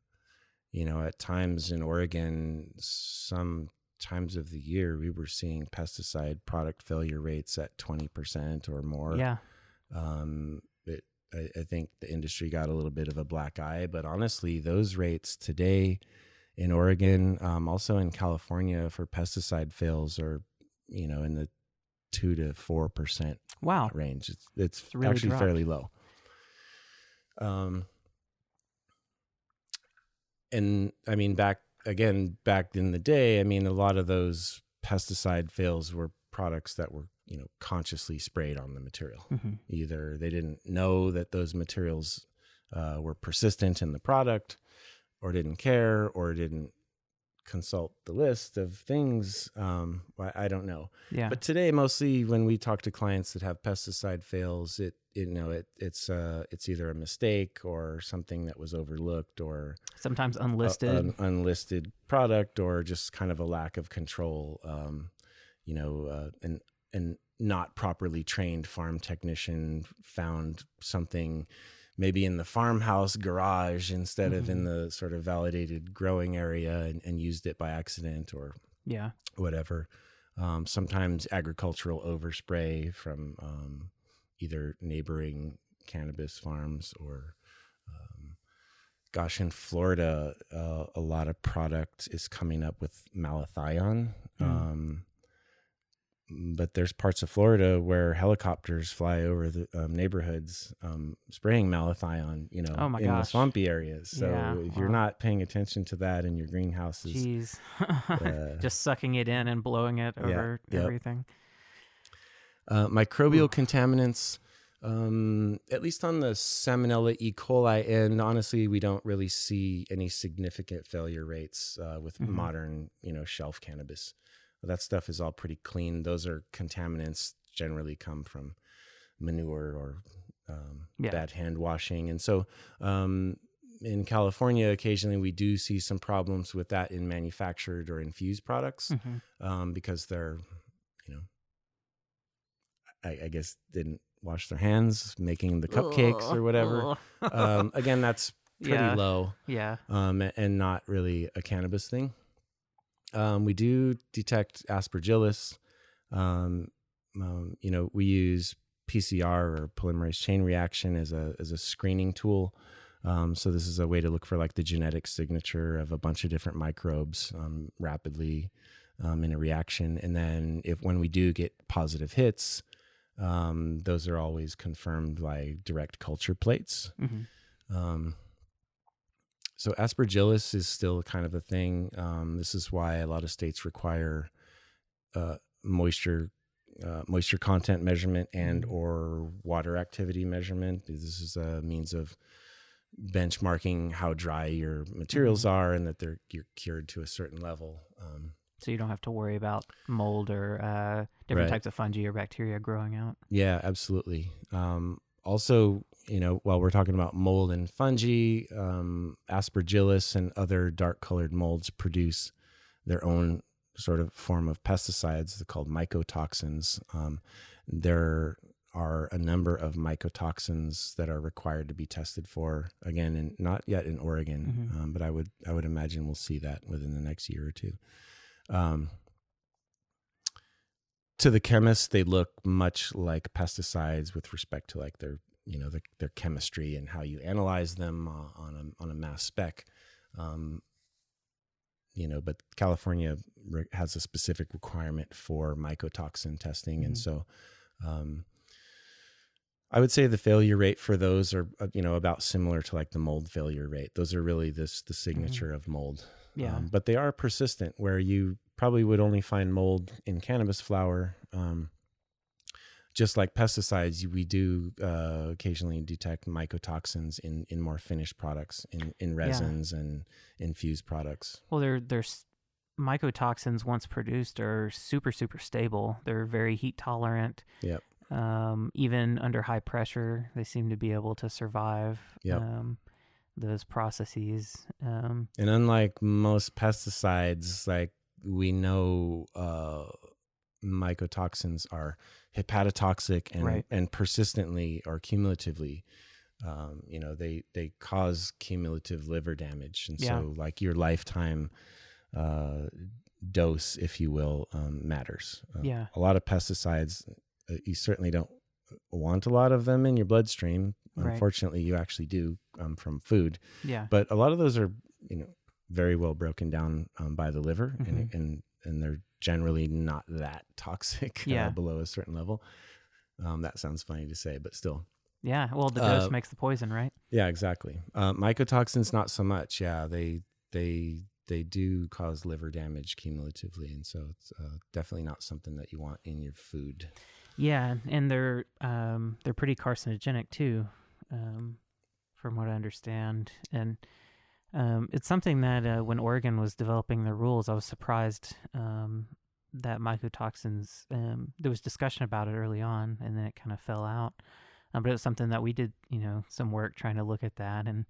you know, at times in Oregon, some times of the year, we were seeing pesticide product failure rates at 20% or more. Yeah. Um, I, I think the industry got a little bit of a black eye, but honestly, those rates today in Oregon, um, also in California for pesticide fails are, you know, in the two to four percent Wow. range. It's it's, It's really actually dropped. fairly low. Um, and I mean, back again, back in the day, I mean, a lot of those pesticide fails were products that were you know consciously sprayed on the material. hmm Either they didn't know that those materials uh, were persistent in the product, or didn't care, or didn't consult the list of things. Um, I, I don't know. Yeah. But today, mostly when we talk to clients that have pesticide fails, it you know it it's uh it's either a mistake or something that was overlooked or Sometimes a- unlisted. an unlisted product or just kind of a lack of control. Um, you know, uh, and and not properly trained farm technician found something maybe in the farmhouse garage instead of in the sort of validated growing area and, and used it by accident or yeah. whatever. Um, sometimes agricultural overspray from um, either neighboring cannabis farms or, um, gosh, in Florida, uh, a lot of product is coming up with malathion. Mm. But there's parts of Florida where helicopters fly over the um, neighborhoods um, spraying malathion, you know, Oh in the swampy areas. So Yeah, if you're not paying attention to that in your greenhouses, uh, Just sucking it in and blowing it Yeah, over yep. everything. Uh, microbial contaminants, um, at least on the Salmonella E. coli end, honestly, we don't really see any significant failure rates uh, with Mhm. modern, you know, shelf cannabis. That stuff is all pretty clean. Those are contaminants generally come from manure or um, Yeah. bad hand washing, and so um, in California, occasionally we do see some problems with that in manufactured or infused products Mhm. um, because they're, you know, I, I guess didn't wash their hands making the cupcakes or whatever. Um, again, that's pretty Yeah. low yeah. um, and not really a cannabis thing. Um, we do detect aspergillus. Um, um, you know, we use PCR or polymerase chain reaction as a as a screening tool. Um, so this is a way to look for like the genetic signature of a bunch of different microbes um, rapidly um, in a reaction, and then if when we do get positive hits, um, those are always confirmed by direct culture plates. hmm Um, so aspergillus is still kind of a thing. Um, this is why a lot of states require uh, moisture uh, moisture content measurement and Mm-hmm. or water activity measurement. This is a means of benchmarking how dry your materials Mm-hmm. are and that they're you're cured to a certain level. Um, So you don't have to worry about mold or uh, different Right. types of fungi or bacteria growing out. Yeah, absolutely. Um, also, you know, while we're talking about mold and fungi, um, aspergillus and other dark colored molds produce their own sort of form of pesticides called mycotoxins. Um, there are a number of mycotoxins that are required to be tested for again and not yet in Oregon Mhm. um, but I would I would imagine we'll see that within the next year or two um, to the chemists they look much like pesticides with respect to like their you know their, their chemistry and how you analyze them uh, on a on a mass spec um, you know but california re- has a specific requirement for mycotoxin testing and Mhm. so um, i would say the failure rate for those are uh, you know about similar to like the mold failure rate those are really this the signature of mold Yeah. um, but they are persistent where you probably would only find mold in cannabis flower. Um, just like pesticides, we do uh, occasionally detect mycotoxins in, in more finished products, in, in resins and infused products. Well, they're there's mycotoxins once produced are super super stable. They're very heat tolerant. Yep. Um, even under high pressure, they seem to be able to survive. Yep. Um, those processes. Um, And unlike most pesticides, like we know uh, mycotoxins are hepatotoxic and, Right. and persistently or cumulatively. Um, you know, they, they cause cumulative liver damage. And Yeah. so, like, your lifetime uh, dose, if you will, um, matters. Uh, Yeah. A lot of pesticides, uh, you certainly don't want a lot of them in your bloodstream. Right. Unfortunately, you actually do um, from food yeah. but a lot of those are you know very well broken down um, by the liver and, Mhm. and and they're generally not that toxic Yeah. uh, below a certain level um, that sounds funny to say but still Yeah. Well, the dose Uh, makes the poison, right? yeah exactly uh, mycotoxins not so much yeah they they they do cause liver damage cumulatively and so it's uh, definitely not something that you want in your food Yeah, and they're um, they're pretty carcinogenic too, um, from what I understand. And um, it's something that uh, when Oregon was developing the rules, I was surprised um, that mycotoxins. Um, there was discussion about it early on, and then it kind of fell out. Um, but it was something that we did, you know, some work trying to look at that, and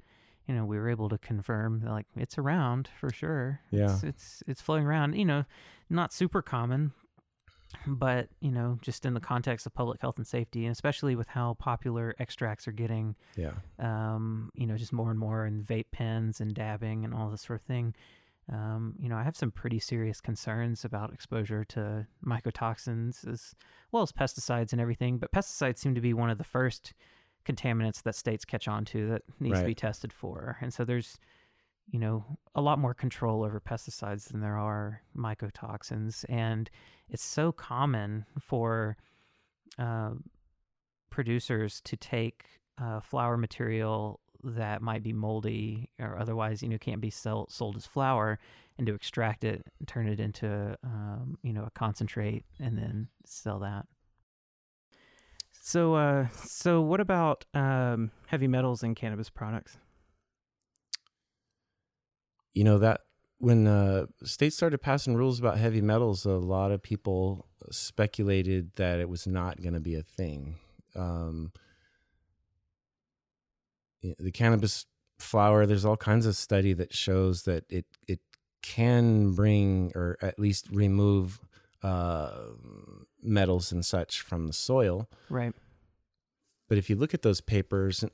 you know, we were able to confirm like it's around for sure. Yeah. it's it's, it's floating around. You know, not super common, but you know just in the context of public health and safety and especially with how popular extracts are getting yeah. um, you know just more and more in vape pens and dabbing and all this sort of thing um, you know i have some pretty serious concerns about exposure to mycotoxins as well as pesticides and everything but pesticides seem to be one of the first contaminants that states catch on to that needs to be tested for and so there's you know a lot more control over pesticides than there are mycotoxins and it's so common for uh, producers to take uh, flower material that might be moldy or otherwise you know can't be sell- sold as flower and to extract it and turn it into um, you know a concentrate and then sell that. So uh so what about um heavy metals in cannabis products you know that when uh, states started passing rules about heavy metals, a lot of people speculated that it was not going to be a thing. Um, the cannabis flower, there's all kinds of study that shows that it it can bring or at least remove uh, metals and such from the soil. right But if you look at those papers,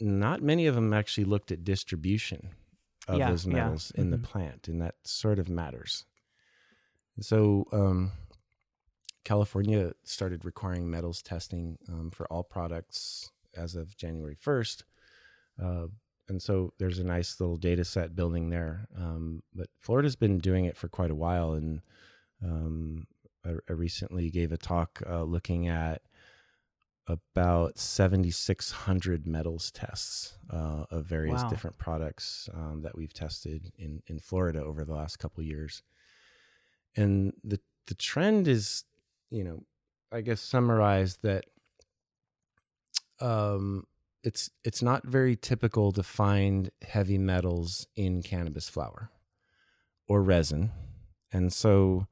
not many of them actually looked at distribution of Yeah, those yeah. metals in the Mhm. plant, and that sort of matters. So, um, California started requiring metals testing um, for all products as of January 1st. Uh, and so there's a nice little data set building there. Um, but Florida's been doing it for quite a while. And um, I, I recently gave a talk uh, looking at about 7,600 metals tests uh, of various Wow. different products um, that we've tested in, in Florida over the last couple years. And the, the trend is, you know, I guess summarized that um, it's it's not very typical to find heavy metals in cannabis flower or resin, and so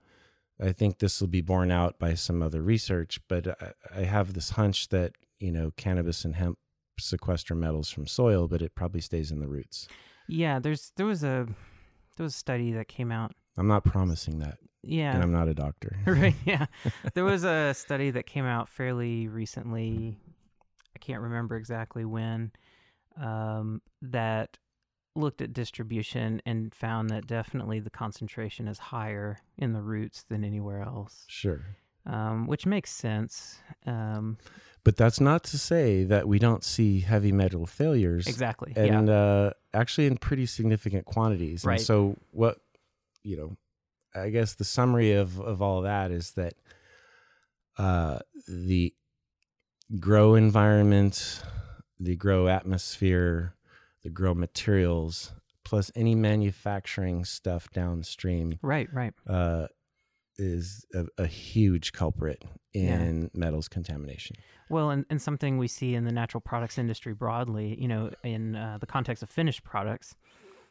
I think this will be borne out by some other research. But I, I have this hunch that you know cannabis and hemp sequester metals from soil, but it probably stays in the roots. Yeah, there's there was a there was a study that came out. I'm not promising that, Yeah, and I'm not a doctor. right. Yeah, there was a study that came out fairly recently. I can't remember exactly when. Um, that looked at distribution and found that definitely the concentration is higher in the roots than anywhere else, Sure. um, which makes sense. Um, But that's not to say that we don't see heavy metal failures. exactly. and yeah. uh, actually in pretty significant quantities. Right. And so what you know, I guess the summary of of all that is that uh, the grow environment, the grow atmosphere, the grow materials, plus any manufacturing stuff downstream Right. Right. uh, is a, a huge culprit in metals contamination. Well, and, and something we see in the natural products industry broadly, you know, in uh, the context of finished products,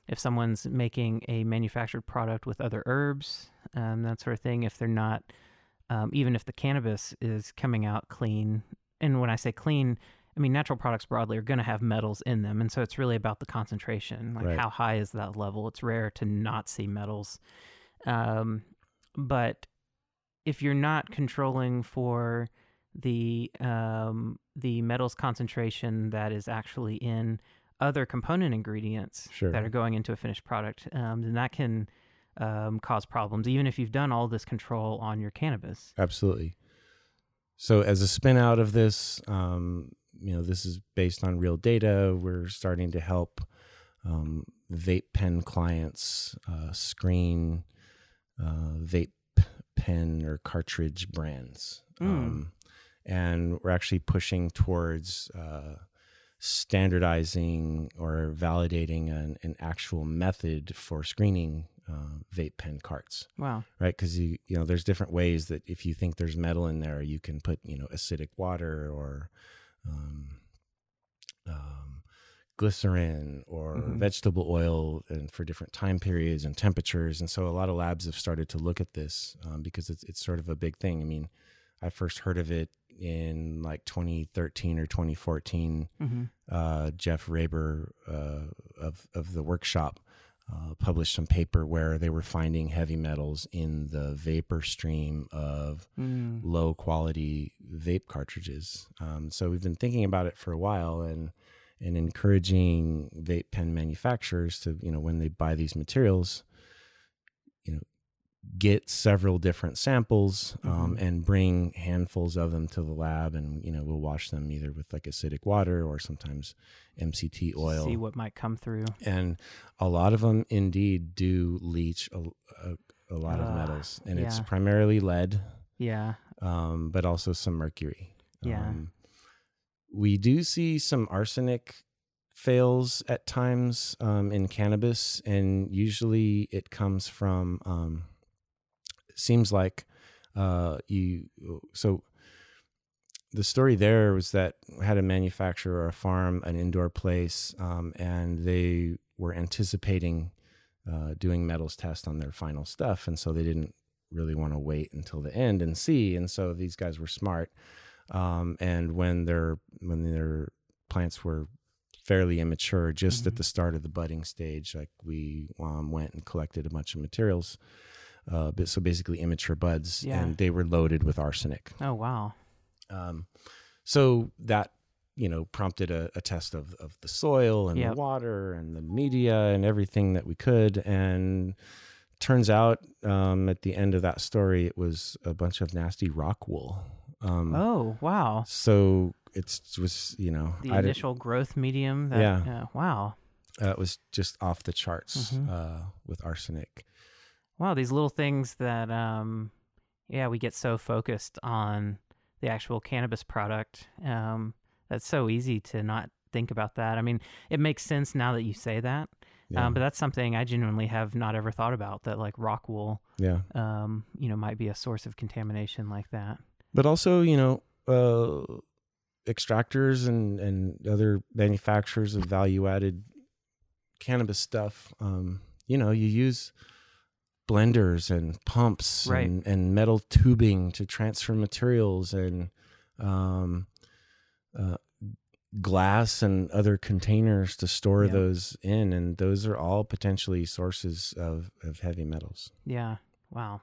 if someone's making a manufactured product with other herbs, um, that sort of thing, if they're not, um, even if the cannabis is coming out clean, and when I say clean, I mean natural products broadly are going to have metals in them, and so it's really about the concentration, like Right. how high is that level. It's rare to not see metals, um, but if you're not controlling for the um, the metals concentration that is actually in other component ingredients Sure. that are going into a finished product, um, then that can um, cause problems, even if you've done all this control on your cannabis. Absolutely. So, as a spin out of this, um, you know, this is based on real data. We're starting to help um, vape pen clients uh, screen uh, vape pen or cartridge brands. Mm. Um, and we're actually pushing towards uh, standardizing or validating an, an actual method for screening uh, vape pen carts Wow. right because you you know there's different ways that if you think there's metal in there you can put you know acidic water or um, um, glycerin or Mhm. vegetable oil and for different time periods and temperatures. And so a lot of labs have started to look at this um, because it's, it's sort of a big thing. I mean i first heard of it in like 2013 or 2014 hmm uh, Jeff Raber uh, of of the Werc Shop uh, published some paper where they were finding heavy metals in the vapor stream of Mm. low quality vape cartridges. Um, so we've been thinking about it for a while and and encouraging vape pen manufacturers to you know when they buy these materials, you know, get several different samples um, Mhm. and bring handfuls of them to the lab and you know we'll wash them either with like acidic water or sometimes MCT oil See what might come through. and a lot of them indeed do leach a, a, a lot of Ah, metals and it's primarily lead Yeah. um, but also some mercury Yeah. um, we do see some arsenic fails at times um, in cannabis and usually it comes from um, seems like uh, you so the story there was that had a manufacturer or a farm, an indoor place, um, and they were anticipating uh, doing metals test on their final stuff, and so they didn't really want to wait until the end and see. And so these guys were smart, um, and when their when their plants were fairly immature, just at Mhm. the start of the budding stage, like we um, went and collected a bunch of materials. Uh, so basically immature buds, Yeah. and they were loaded with arsenic. Oh wow. Um, so that you know prompted a, a test of of the soil and Yep. the water and the media and everything that we could, and turns out um, at the end of that story, it was a bunch of nasty rock wool. Um, Oh wow. So it's was you know The I initial growth medium. That, Yeah. uh, wow. uh, it was just off the charts Mhm. uh, with arsenic. Wow. These little things that um, yeah, we get so focused on the actual cannabis product. Um, that's so easy to not think about that. I mean, it makes sense now that you say that. Yeah. Um, but that's something I genuinely have not ever thought about. That like rock wool, yeah. um, you know, might be a source of contamination like that. But also, you know, uh, extractors and and other manufacturers of value added cannabis stuff. Um, you know, you use blenders and pumps Right. and, and metal tubing to transfer materials and um, uh, glass and other containers to store Yeah. those in, and those are all potentially sources of of heavy metals. Yeah. Wow.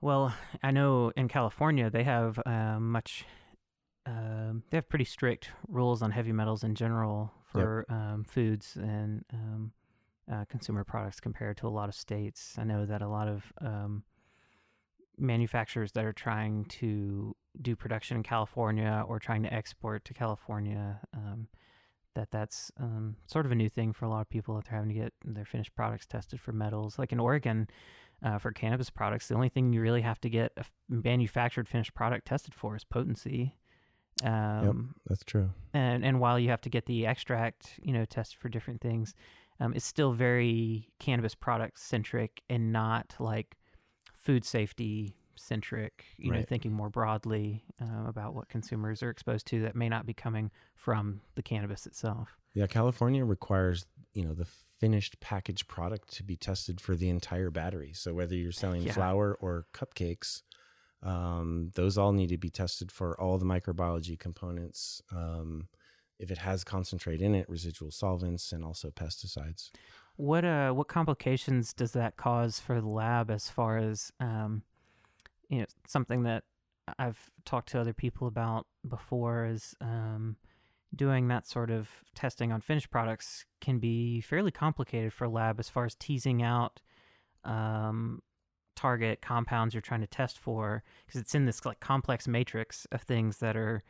Well, I know in California they have uh, much. Um, they have pretty strict rules on heavy metals in general for um, foods and um, uh, consumer products compared to a lot of states. I know that a lot of um, manufacturers that are trying to do production in California or trying to export to California, um, that that's um, sort of a new thing for a lot of people that they're having to get their finished products tested for metals. Like in Oregon, uh, for cannabis products, the only thing you really have to get a manufactured finished product tested for is potency. Um, That's true. and and while you have to get the extract, you know, tested for different things, um, it's still very cannabis product centric and not like food safety centric. You know, thinking more broadly um, about what consumers are exposed to that may not be coming from the cannabis itself. Yeah, California requires you know the finished packaged product to be tested for the entire battery. So whether you're selling Yeah. flower or cupcakes, um, those all need to be tested for all the microbiology components. Um, if it has concentrate in it, residual solvents, and also pesticides. What uh what complications does that cause for the lab as far as um you know something that I've talked to other people about before is um doing that sort of testing on finished products can be fairly complicated for a lab as far as teasing out um target compounds you're trying to test for because it's in this like complex matrix of things that are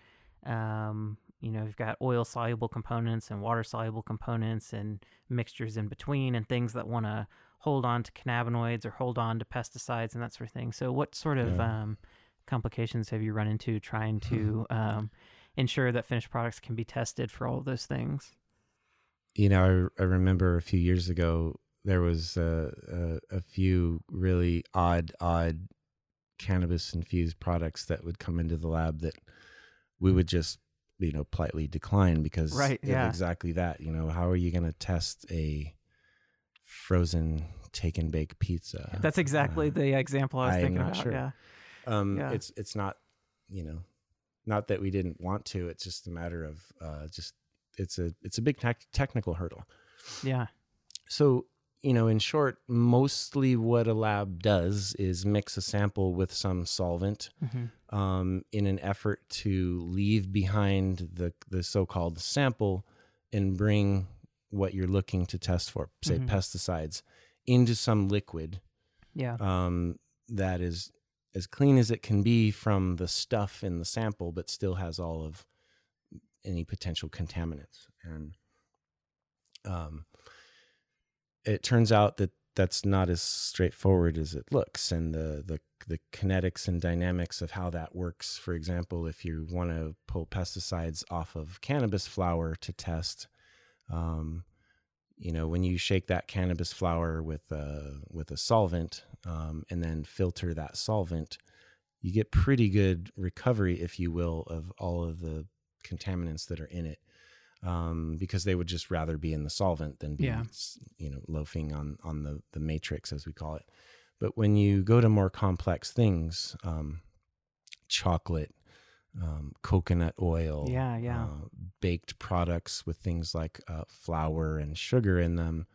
um you know you've got oil soluble components and water soluble components and mixtures in between and things that want to hold on to cannabinoids or hold on to pesticides and that sort of thing. So, what sort of Yeah. um, complications have you run into trying to um, ensure that finished products can be tested for all of those things? you know, I, I remember a few years ago there was a, a, a few really odd, odd cannabis infused products that would come into the lab that we would just, you know, politely decline because Right, yeah. exactly that. You know, how are you going to test a frozen take and bake pizza? That's exactly Uh, the example I was I'm thinking about. sure. Yeah. um, yeah. It's it's not, you know, not that we didn't want to. It's just a matter of uh, just it's a it's a big tec- technical hurdle. Yeah. So, you know, in short, mostly what a lab does is mix a sample with some solvent hmm um, in an effort to leave behind the, the so called sample and bring what you're looking to test for, say Mhm. pesticides, into some liquid Yeah. um, that is as clean as it can be from the stuff in the sample, but still has all of any potential contaminants. And um, it turns out that that's not as straightforward as it looks, and the the the kinetics and dynamics of how that works. For example, if you want to pull pesticides off of cannabis flower to test, um, you know, when you shake that cannabis flower with a with a solvent um, and then filter that solvent, you get pretty good recovery, if you will, of all of the contaminants that are in it, um, because they would just rather be in the solvent than be, Yeah. you know, loafing on on the the matrix as we call it. But when you go to more complex things, um, chocolate, um, coconut oil, Yeah, yeah. uh, baked products with things like uh, flour and sugar in them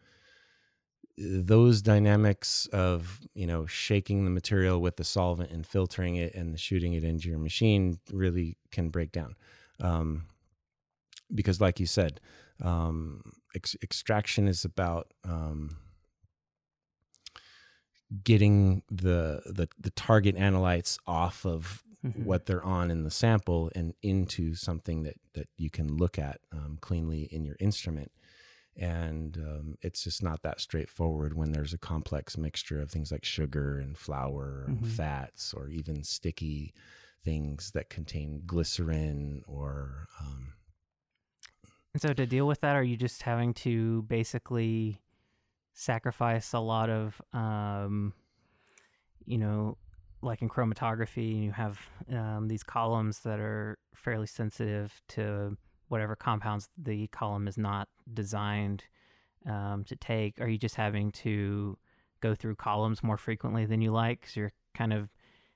those dynamics of you know shaking the material with the solvent and filtering it and shooting it into your machine really can break down um, because like you said um, ex- extraction is about um, getting the, the the target analytes off of Mhm. what they're on in the sample and into something that that you can look at um, cleanly in your instrument and um, it's just not that straightforward when there's a complex mixture of things like sugar and flour and Mhm. fats or even sticky things that contain glycerin or um, And so to deal with that, are you just having to basically sacrifice a lot of, um, you know, like in chromatography, you have um, these columns that are fairly sensitive to whatever compounds the column is not designed um, to take. Are you just having to go through columns more frequently than you like? Because you're kind of,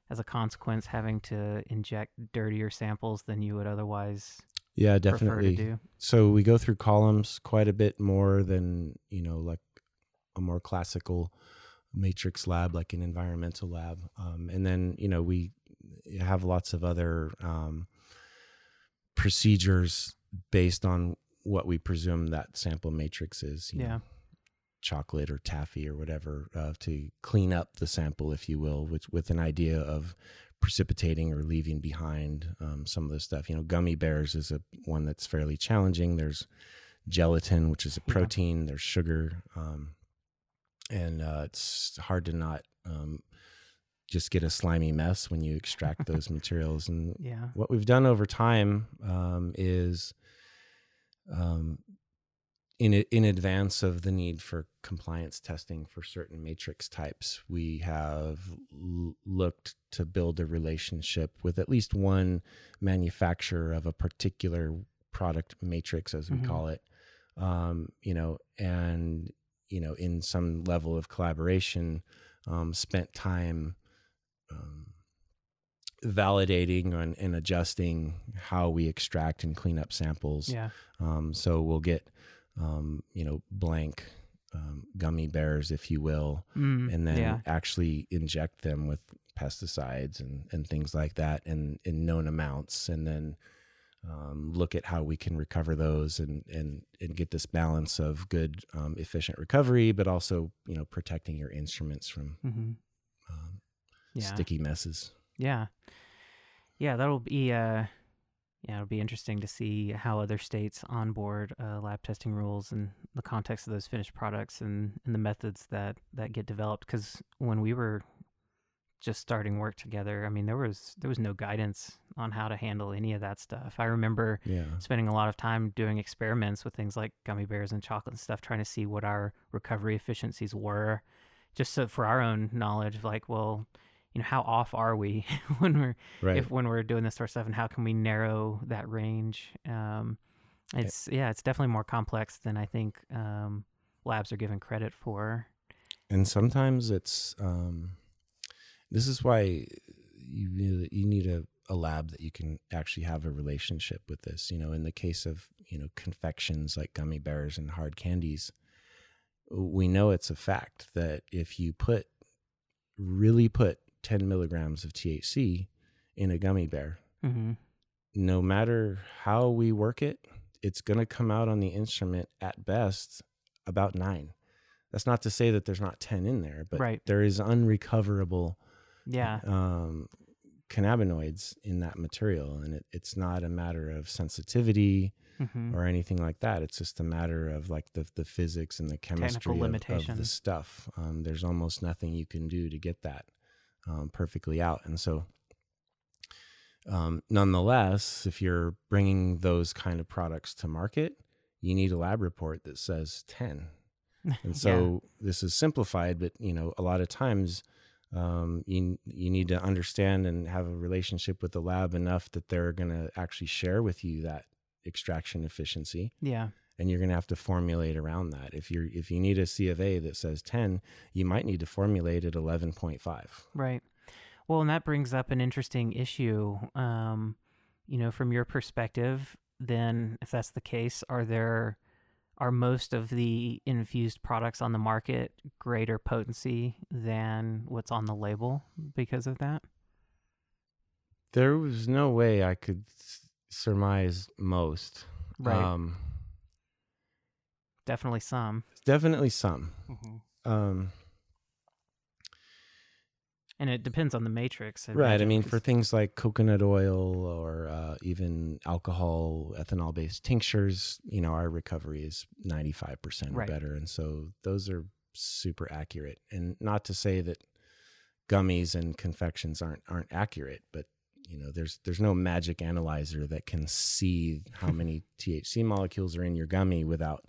as a consequence, having to inject dirtier samples than you would otherwise yeah definitely. so we go through columns quite a bit more than you know like a more classical matrix lab like an environmental lab. Um, and then you know we have lots of other um, procedures based on what we presume that sample matrix is you know, Yeah. chocolate or taffy or whatever uh, to clean up the sample if you will which with an idea of precipitating or leaving behind um, some of the stuff you know gummy bears is a one that's fairly challenging there's gelatin which is a Yeah. protein there's sugar um, and uh, it's hard to not um, just get a slimy mess when you extract those materials and Yeah. what we've done over time um, is um, in in advance of the need for compliance testing for certain matrix types, we have looked to build a relationship with at least one manufacturer of a particular product matrix, as we Mhm. call it. Um, you know, and you know, in some level of collaboration, um, spent time. Um, validating and, and adjusting how we extract and clean up samples. Yeah. Um, so we'll get, um, you know, blank um, gummy bears, if you will, Mm, and then yeah. actually inject them with pesticides and, and things like that in, in known amounts. And then um, look at how we can recover those and, and, and get this balance of good, um, efficient recovery, but also, you know, protecting your instruments from hmm um, Yeah. sticky messes. Yeah. Yeah, that'll be uh yeah, it'll be interesting to see how other states onboard uh, lab testing rules and the context of those finished products and, and the methods that, that get developed. Because when we were just starting work together, I mean, there was there was no guidance on how to handle any of that stuff. I remember Yeah. spending a lot of time doing experiments with things like gummy bears and chocolate and stuff, trying to see what our recovery efficiencies were, just so for our own knowledge of like, well, you know, how off are we when we're Right. if when we're doing this sort of stuff, and how can we narrow that range? Um, it's yeah, it's definitely more complex than I think um, labs are given credit for. and sometimes it's um, this is why you you need a, a lab that you can actually have a relationship with this you know in the case of you know confections like gummy bears and hard candies we know it's a fact that if you put really put 10 milligrams of thc in a gummy bear hmm no matter how we work it, it's going to come out on the instrument at best about nine. That's not to say that there's not 10 in there, but Right. there is unrecoverable Yeah, um, cannabinoids in that material. And it, it's not a matter of sensitivity hmm or anything like that. It's just a matter of like the, the physics and the chemistry of, of the stuff. Um, there's almost nothing you can do to get that um, perfectly out. And so, um, nonetheless, if you're bringing those kind of products to market, you need a lab report that says 10. And so this is simplified, but you know, a lot of times um, you you need to understand and have a relationship with the lab enough that they're going to actually share with you that extraction efficiency, yeah, and you're going to have to formulate around that. If you're if you need a C of A that says 10, you might need to formulate at 11.5. Right. Well, and that brings up an interesting issue. Um, you know, from your perspective, then if that's the case, are there are most of the infused products on the market greater potency than what's on the label because of that? There was no way I could s- surmise most. Right. Um, Definitely some. definitely some. Um, And it depends on the matrix. I Right. I mean, for things like coconut oil or uh, even alcohol, ethanol based tinctures, you know, our recovery is 95% or Right. better. And so those are super accurate. And not to say that gummies and confections aren't aren't accurate, but you know there's there's no magic analyzer that can see how many THC molecules are in your gummy without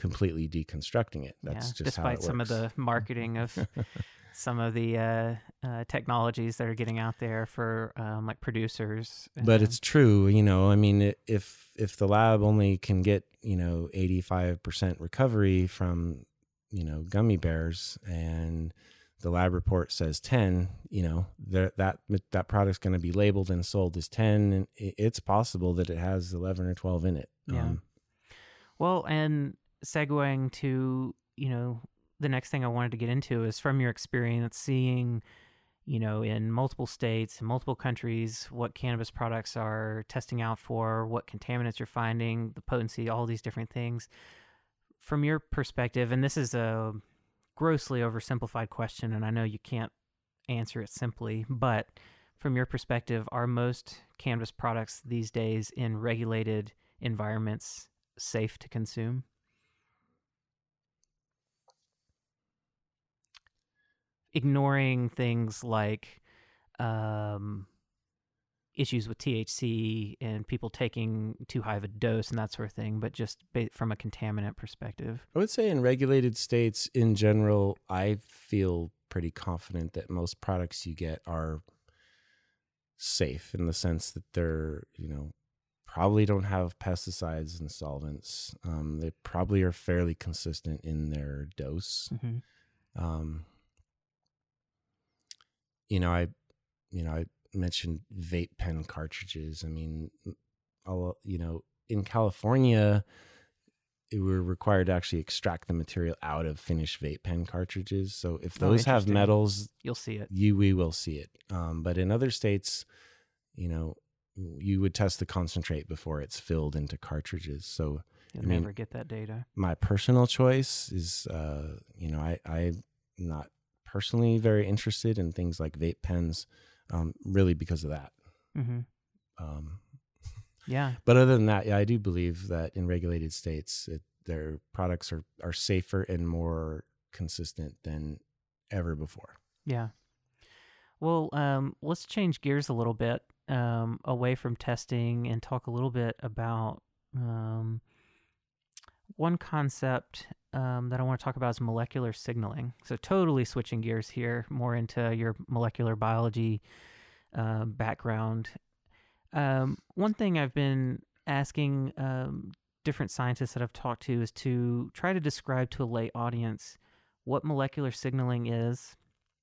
completely deconstructing it. That's yeah, just despite some of the marketing of some of the uh, uh, technologies that are getting out there for um, like producers. But it's true, you know. I mean, if if the lab only can get you know eighty five percent recovery from you know gummy bears and the lab report says 10 you know that that that product's going to be labeled and sold as 10 and it's possible that it has 11 or 12 in it yeah um, well and segueing to you know the next thing I wanted to get into is from your experience seeing, you know, in multiple states, in multiple countries, what cannabis products are testing out for, what contaminants you're finding, the potency, all these different things. From your perspective, and this is a grossly oversimplified question, and I know you can't answer it simply, but from your perspective, are most cannabis products these days in regulated environments safe to consume? Ignoring things like um, issues with THC and people taking too high of a dose and that sort of thing, but just ba- from a contaminant perspective. I would say in regulated states in general, I feel pretty confident that most products you get are safe in the sense that they're, you know, probably don't have pesticides and solvents. Um, they probably are fairly consistent in their dose. Mm-hmm. Um, you know, I, you know, I mentioned vape pen cartridges. I mean, all you know, in California, we were required to actually extract the material out of finished vape pen cartridges. So if oh, those oh, have metals, you'll see it. You we will see it. Um, but in other states, you know, you would test the concentrate before it's filled into cartridges. So you'll I mean, never get that data. My personal choice is, uh, you know, I I'm not personally very interested in things like vape pens, um, really because of that. Mm-hmm. Um, yeah. But other than that, yeah, I do believe that in regulated states, it, their products are, are safer and more consistent than ever before. Yeah. Well, um, let's change gears a little bit um, away from testing and talk a little bit about um, one concept um, that I want to talk about is molecular signaling. So, totally switching gears here, more into your molecular biology uh, background. Um, one thing I've been asking um, different scientists that I've talked to is to try to describe to a lay audience what molecular signaling is,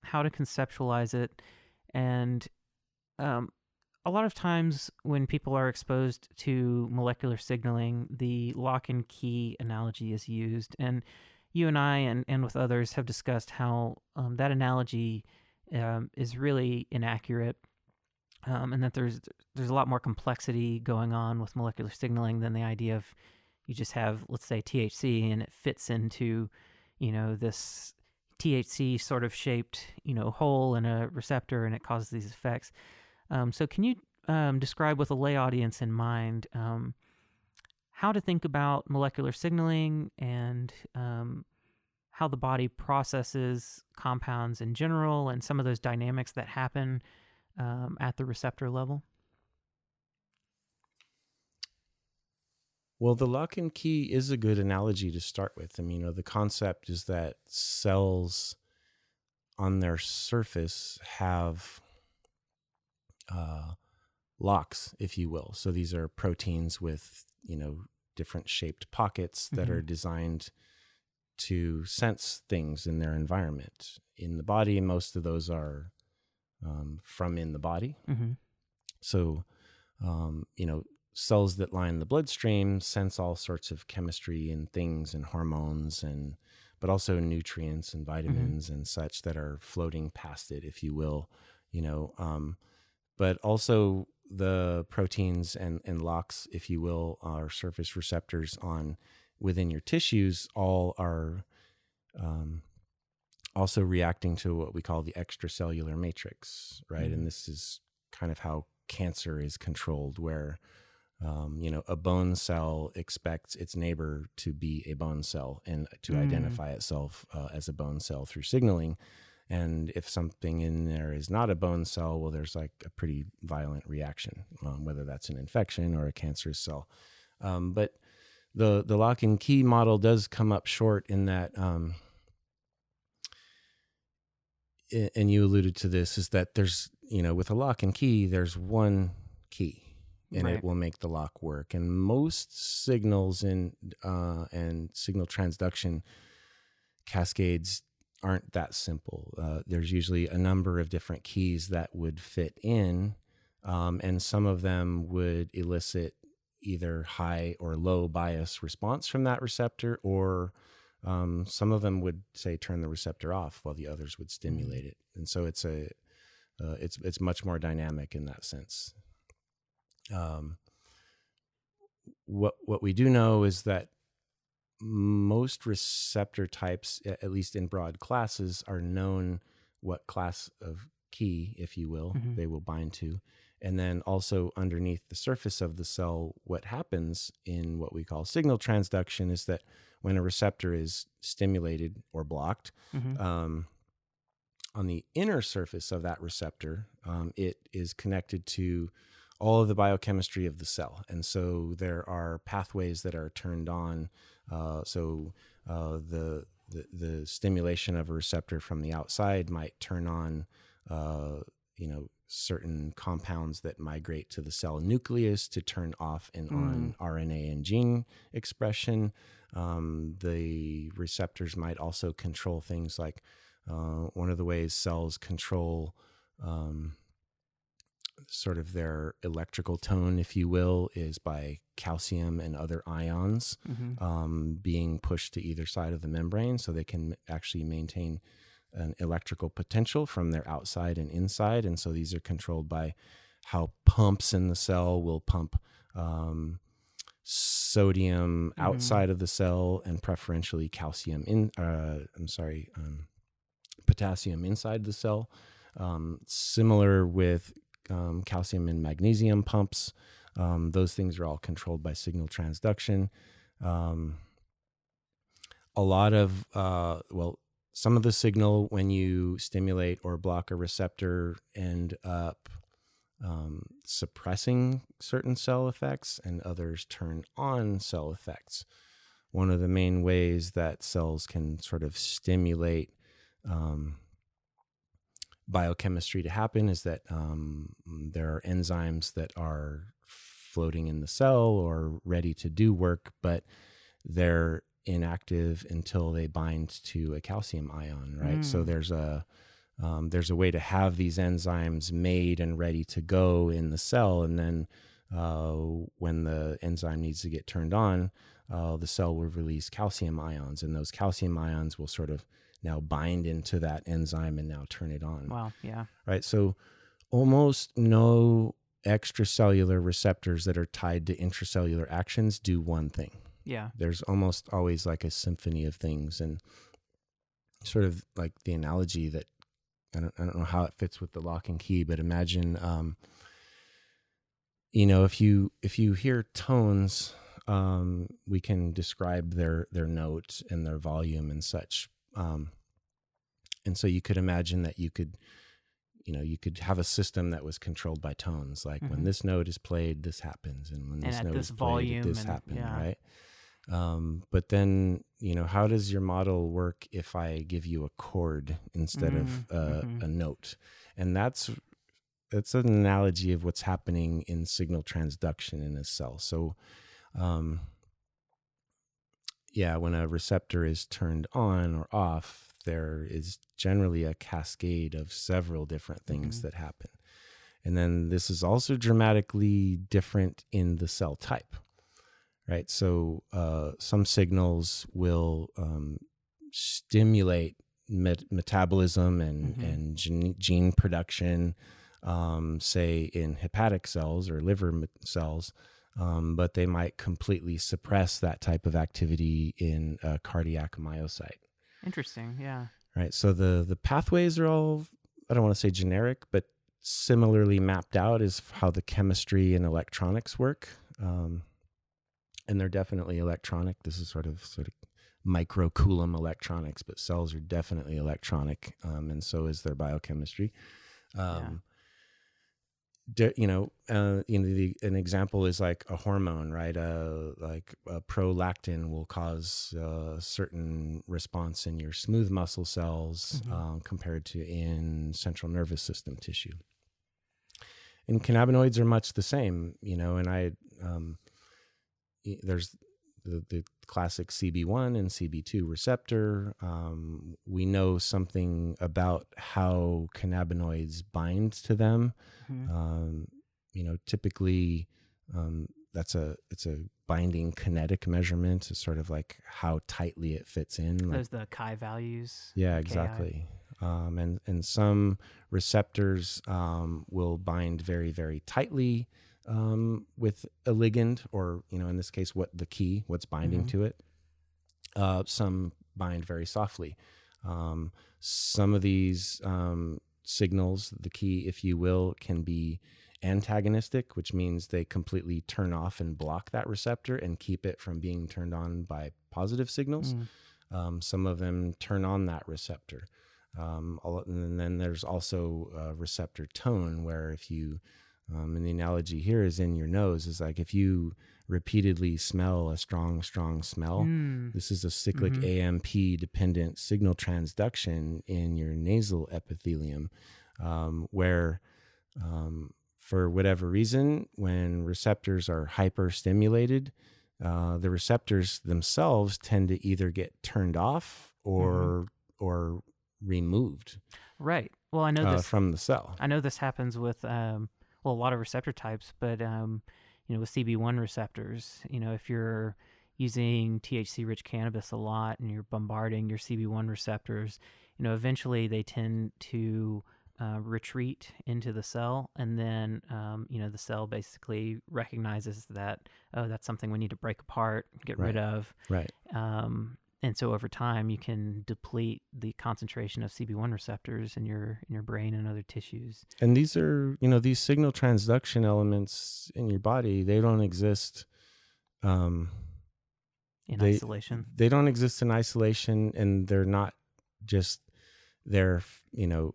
how to conceptualize it, and um, a lot of times when people are exposed to molecular signaling, the lock and key analogy is used. And you and I, and, and with others, have discussed how um, that analogy um, is really inaccurate. Um, and that there's there's a lot more complexity going on with molecular signaling than the idea of you just have let's say THC and it fits into you know this THC sort of shaped you know hole in a receptor and it causes these effects. Um, so, can you um, describe with a lay audience in mind um, how to think about molecular signaling and um, how the body processes compounds in general and some of those dynamics that happen um, at the receptor level? Well, the lock and key is a good analogy to start with. I mean, you know, the concept is that cells on their surface have uh, locks, if you will. So these are proteins with, you know, different shaped pockets that mm-hmm. are designed to sense things in their environment. In the body, most of those are um, from in the body. Mm-hmm. So, um, you know, cells that line the bloodstream sense all sorts of chemistry and things and hormones and but also nutrients and mm-hmm. vitamins mm-hmm. and such that are floating past it if you will you know um, but also the proteins and, and locks, if you will, our surface receptors on within your tissues all are um, also reacting to what we call the extracellular matrix, right? Mm-hmm. And this is kind of how cancer is controlled, where um, you know a bone cell expects its neighbor to be a bone cell and to mm. identify itself uh, as a bone cell through signaling And if something in there is not a bone cell, well, there's like a pretty violent reaction, um, whether that's an infection or a cancerous cell. Um, but the the lock and key model does come up short in that, um, and you alluded to this, is that there's you know with a lock and key, there's one key and right. it will make the lock work. And most signals in uh, and signal transduction cascades aren't that simple. Uh, there's usually a number of different keys that would fit in, um, and some of them would elicit either high or low bias response from that receptor, or um, some of them would say turn the receptor off, while the others would stimulate mm-hmm. it. And so it's a uh, it's it's much more dynamic in that sense. Um, what what we do know is that most receptor types, at least in broad classes, are known what class of key, if you will, mm-hmm. they will bind to. And then also underneath the surface of the cell, what happens in what we call signal transduction is that when a receptor is stimulated or blocked, mm-hmm. um, on the inner surface of that receptor, um, it is connected to all of the biochemistry of the cell. And so there are pathways that are turned on. Uh, so uh, the, the, the stimulation of a receptor from the outside might turn on, uh, you know, certain compounds that migrate to the cell nucleus to turn off and mm. on RNA and gene expression. Um, the receptors might also control things like uh, one of the ways cells control um, sort of their electrical tone, if you will, is by calcium and other ions mm-hmm. um, being pushed to either side of the membrane so they can actually maintain an electrical potential from their outside and inside. And so these are controlled by how pumps in the cell will pump um, sodium mm-hmm. outside of the cell and preferentially calcium in, uh, I'm sorry, um, potassium inside the cell. Um, similar with um, calcium and magnesium pumps. Um, those things are all controlled by signal transduction. Um, a lot of, uh, well, some of the signal when you stimulate or block a receptor end up um, suppressing certain cell effects, and others turn on cell effects. One of the main ways that cells can sort of stimulate um, biochemistry to happen is that um, there are enzymes that are floating in the cell or ready to do work, but they're inactive until they bind to a calcium ion, right? Mm. So there's a um, there's a way to have these enzymes made and ready to go in the cell, and then uh, when the enzyme needs to get turned on, uh, the cell will release calcium ions, and those calcium ions will sort of now bind into that enzyme and now turn it on. Wow. Yeah. Right. So almost no extracellular receptors that are tied to intracellular actions do one thing. Yeah. There's almost always like a symphony of things and sort of like the analogy that I don't, I don't know how it fits with the lock and key, but imagine, um, you know, if you, if you hear tones, um, we can describe their, their note and their volume and such. Um, and so you could imagine that you could, you know, you could have a system that was controlled by tones. Like mm-hmm. when this note is played, this happens, and when this note this is played, this happens, yeah. right? Um, but then, you know, how does your model work if I give you a chord instead mm-hmm. of uh, mm-hmm. a note? And that's that's an analogy of what's happening in signal transduction in a cell. So, um, yeah, when a receptor is turned on or off, there is generally a cascade of several different things mm-hmm. that happen. And then this is also dramatically different in the cell type, right? So uh, some signals will um, stimulate met- metabolism and, mm-hmm. and gene, gene production, um, say in hepatic cells or liver cells um, but they might completely suppress that type of activity in a cardiac myocyte. Interesting. Yeah. Right. So the the pathways are all I don't want to say generic, but similarly mapped out is how the chemistry and electronics work. Um, and they're definitely electronic. This is sort of sort of micro coulomb electronics, but cells are definitely electronic, um, and so is their biochemistry. Um, de- you know, uh, you know, the, an example is like a hormone, right? Uh, like a prolactin will cause a certain response in your smooth muscle cells Mhm. um, compared to in central nervous system tissue. And cannabinoids are much the same, you know. And I, um, there's the, the classic CB1 and CB2 receptor. Um, we know something about how cannabinoids bind to them. Mhm. Um, you know, typically um, that's a it's a binding kinetic measurement. It's sort of like how tightly it fits in. Like, Those the chi values. yeah, exactly. Um, and and some receptors um, will bind very very tightly um, with a ligand, or you know, in this case, what the key, what's binding Mhm. to it. Uh, some bind very softly. Um, some of these um, signals, the key, if you will, can be antagonistic, which means they completely turn off and block that receptor and keep it from being turned on by positive signals. Mm. Um, some of them turn on that receptor. Um, and then there's also uh, receptor tone, where if you, um, and the analogy here is in your nose, is like if you repeatedly smell a strong, strong smell, Mm. this is a cyclic Mhm. AMP dependent signal transduction in your nasal epithelium, um, where um, for whatever reason, when receptors are hyperstimulated, uh, the receptors themselves tend to either get turned off or or removed Right. Well, I know uh, this from the cell. I know this happens with um, a lot of receptor types, but um, you know with CB1 receptors, you know if you're using THC-rich cannabis a lot and you're bombarding your CB1 receptors, you know eventually they tend to uh, retreat into the cell, and then um, you know the cell basically recognizes that oh that's something we need to break apart, get rid of, Right. um, and so over time you can deplete the concentration of CB1 receptors in your in your brain and other tissues. And these are, you know, these signal transduction elements in your body, they don't exist um, in They- isolation. they don't exist in isolation and they're not just there you know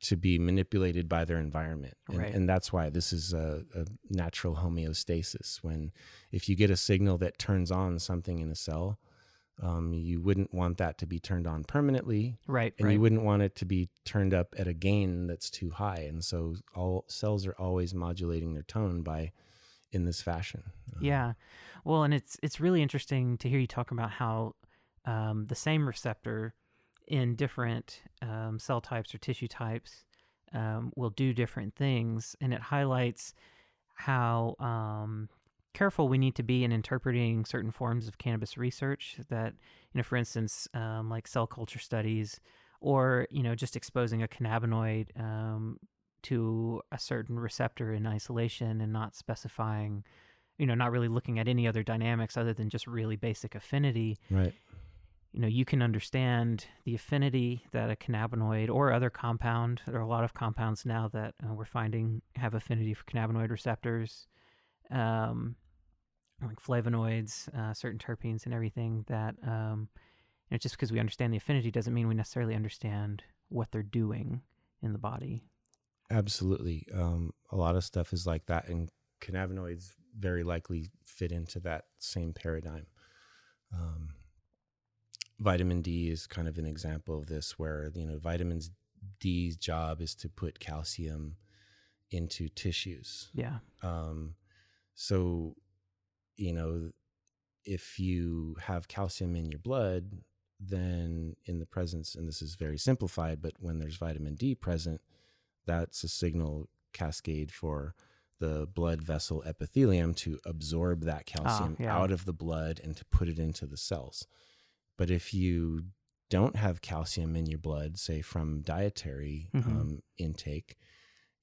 to be manipulated by their environment and, Right. and that's why this is a, a natural homeostasis when if you get a signal that turns on something in a cell um, you wouldn't want that to be turned on permanently Right, and right. you wouldn't want it to be turned up at a gain that's too high and so all cells are always modulating their tone by in this fashion Um, yeah. Well, and it's it's really interesting to hear you talk about how um, the same receptor in different um, cell types or tissue types um, will do different things, and it highlights how um, careful we need to be in interpreting certain forms of cannabis research. That you know, for instance, um, like cell culture studies, or you know, just exposing a cannabinoid um, to a certain receptor in isolation and not specifying you know, not really looking at any other dynamics other than just really basic affinity, right you know, you can understand the affinity that a cannabinoid or other compound, there are a lot of compounds now that uh, we're finding have affinity for cannabinoid receptors, um, like flavonoids, uh, certain terpenes, and everything that, um, you know, just because we understand the affinity doesn't mean we necessarily understand what they're doing in the body. Absolutely. Um, a lot of stuff is like that, and cannabinoids very likely fit into that same paradigm. Um, vitamin D is kind of an example of this, where you know vitamin D's job is to put calcium into tissues. Yeah. Um, so, you know, if you have calcium in your blood, then in the presence, and this is very simplified, but when there's vitamin D present, that's a signal cascade for the blood vessel epithelium to absorb that calcium yeah. out of the blood and to put it into the cells. But if you don't have calcium in your blood, say from dietary Mhm. um, intake,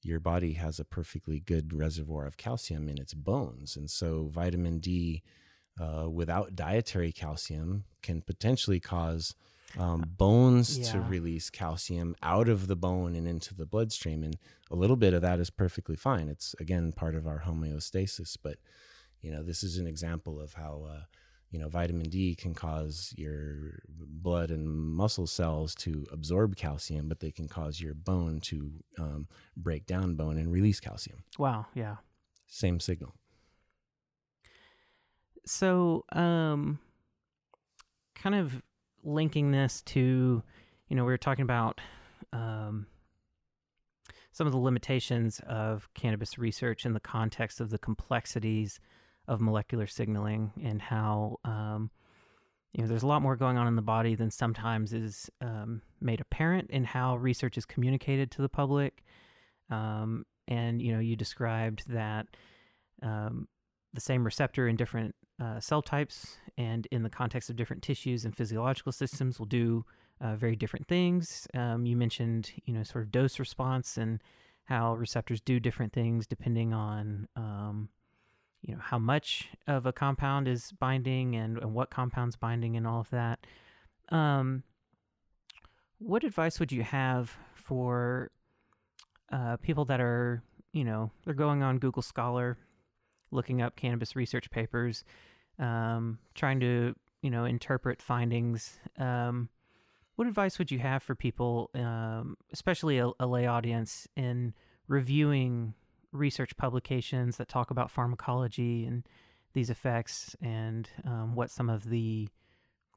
your body has a perfectly good reservoir of calcium in its bones. And so vitamin D uh, without dietary calcium can potentially cause um, bones to release calcium out of the bone and into the bloodstream. And a little bit of that is perfectly fine. It's, again, part of our homeostasis. But, you know, this is an example of how, uh, you know, vitamin D can cause your blood and muscle cells to absorb calcium, but they can cause your bone to um, break down bone and release calcium. Wow. Yeah. Same signal. So, um, kind of linking this to, you know, we were talking about um, some of the limitations of cannabis research in the context of the complexities of molecular signaling and how um, you know there's a lot more going on in the body than sometimes is um, made apparent in how research is communicated to the public. Um, and you know, you described that um, the same receptor in different uh, cell types and in the context of different tissues and physiological systems will do uh, very different things. Um, you mentioned, you know, sort of dose response and how receptors do different things depending on um, you know how much of a compound is binding and, and what compounds binding and all of that. Um, what advice would you have for uh, people that are you know they're going on google scholar looking up cannabis research papers um, trying to you know interpret findings? Um, what advice would you have for people um, especially a, a lay audience in reviewing research publications that talk about pharmacology and these effects and um, what some of the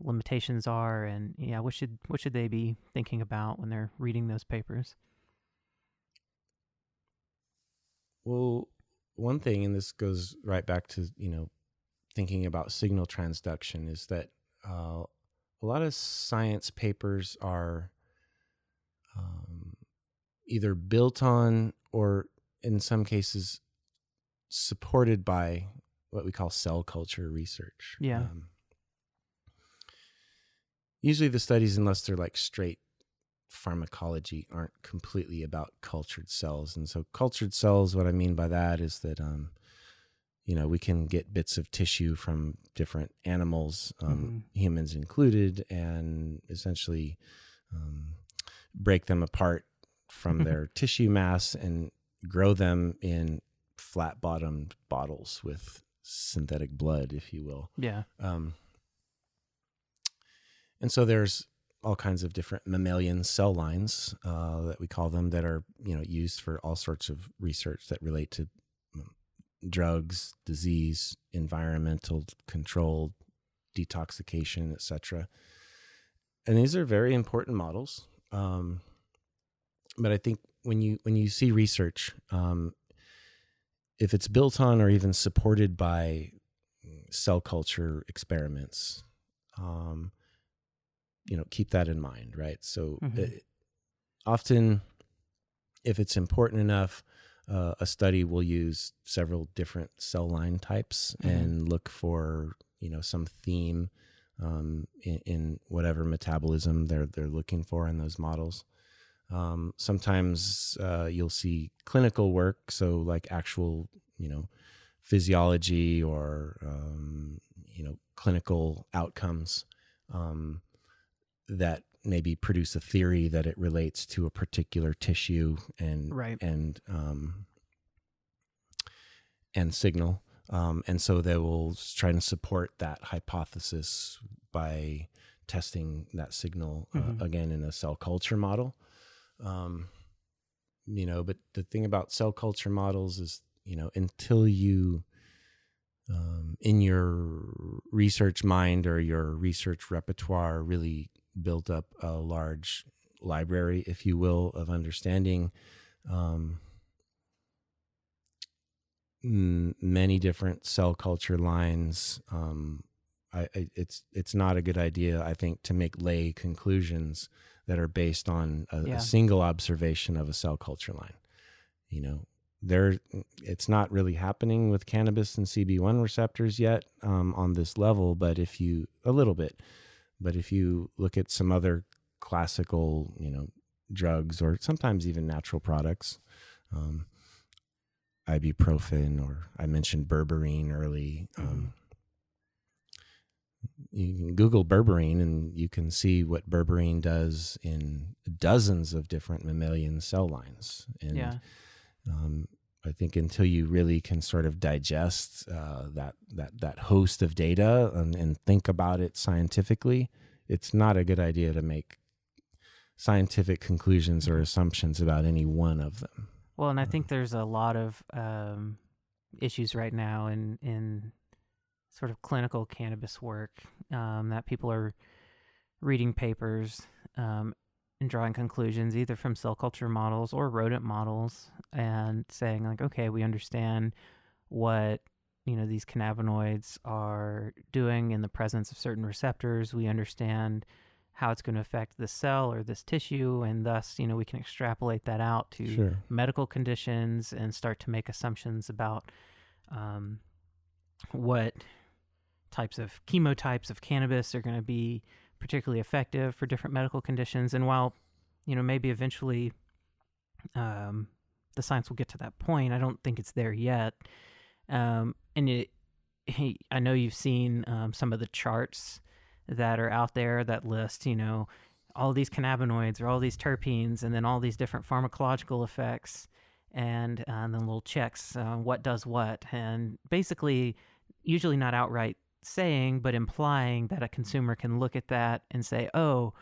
limitations are. And yeah what should what should they be thinking about when they're reading those papers? Well one thing and this goes right back to you know thinking about signal transduction is that uh, a lot of science papers are um, either built on or in some cases supported by what we call cell culture research. Yeah. Um, usually the studies, unless they're like straight pharmacology, aren't completely about cultured cells. And so cultured cells, what I mean by that is that, um, you know, we can get bits of tissue from different animals, um, mm-hmm. humans included, and essentially um, break them apart from their tissue mass and grow them in flat bottomed bottles with synthetic blood, if you will. Yeah. Um, and so there's all kinds of different mammalian cell lines uh, that we call them that are you know used for all sorts of research that relate to um, drugs, disease, environmental control, detoxification, etc. And these are very important models. Um, but I think when you when you see research, um, if it's built on or even supported by cell culture experiments, um, you know, keep that in mind, right? So mm-hmm. it, often, if it's important enough, uh, a study will use several different cell line types mm-hmm. and look for you know some theme um, in, in, whatever metabolism they're they're looking for in those models. Um, sometimes uh, you'll see clinical work, so like actual, you know, physiology or um, you know clinical outcomes um, that maybe produce a theory that it relates to a particular tissue and right. and um, and signal. Um, and so they will try to support that hypothesis by testing that signal uh, mm-hmm. again in a cell culture model. Um, you know, but the thing about cell culture models is, you know, until you, um, in your research mind or your research repertoire, really build up a large library, if you will, of understanding um, many different cell culture lines. Um, I, I, it's it's not a good idea, I think, to make lay conclusions that are based on a, yeah. a single observation of a cell culture line. You know, there it's not really happening with cannabis and CB1 receptors yet um, on this level, but if you a little bit, but if you look at some other classical, you know, drugs or sometimes even natural products, um, ibuprofen or I mentioned berberine early. Um, mm-hmm you can Google berberine and you can see what berberine does in dozens of different mammalian cell lines. And yeah. um, I think until you really can sort of digest uh, that that that host of data and, and think about it scientifically, it's not a good idea to make scientific conclusions or assumptions about any one of them. Well, and I think there's a lot of um, issues right now in in sort of clinical cannabis work um, that people are reading papers um, and drawing conclusions either from cell culture models or rodent models and saying like okay we understand what you know these cannabinoids are doing in the presence of certain receptors we understand how it's going to affect the cell or this tissue and thus you know we can extrapolate that out to Sure. medical conditions and start to make assumptions about um, what types of chemotypes of cannabis are going to be particularly effective for different medical conditions. And while, you know, maybe eventually um, the science will get to that point, I don't think it's there yet. Um, and it, I know you've seen um, some of the charts that are out there that list, you know, all these cannabinoids or all these terpenes and then all these different pharmacological effects and, uh, and then little checks uh, what does what and basically usually not outright saying but implying that a consumer can look at that and say oh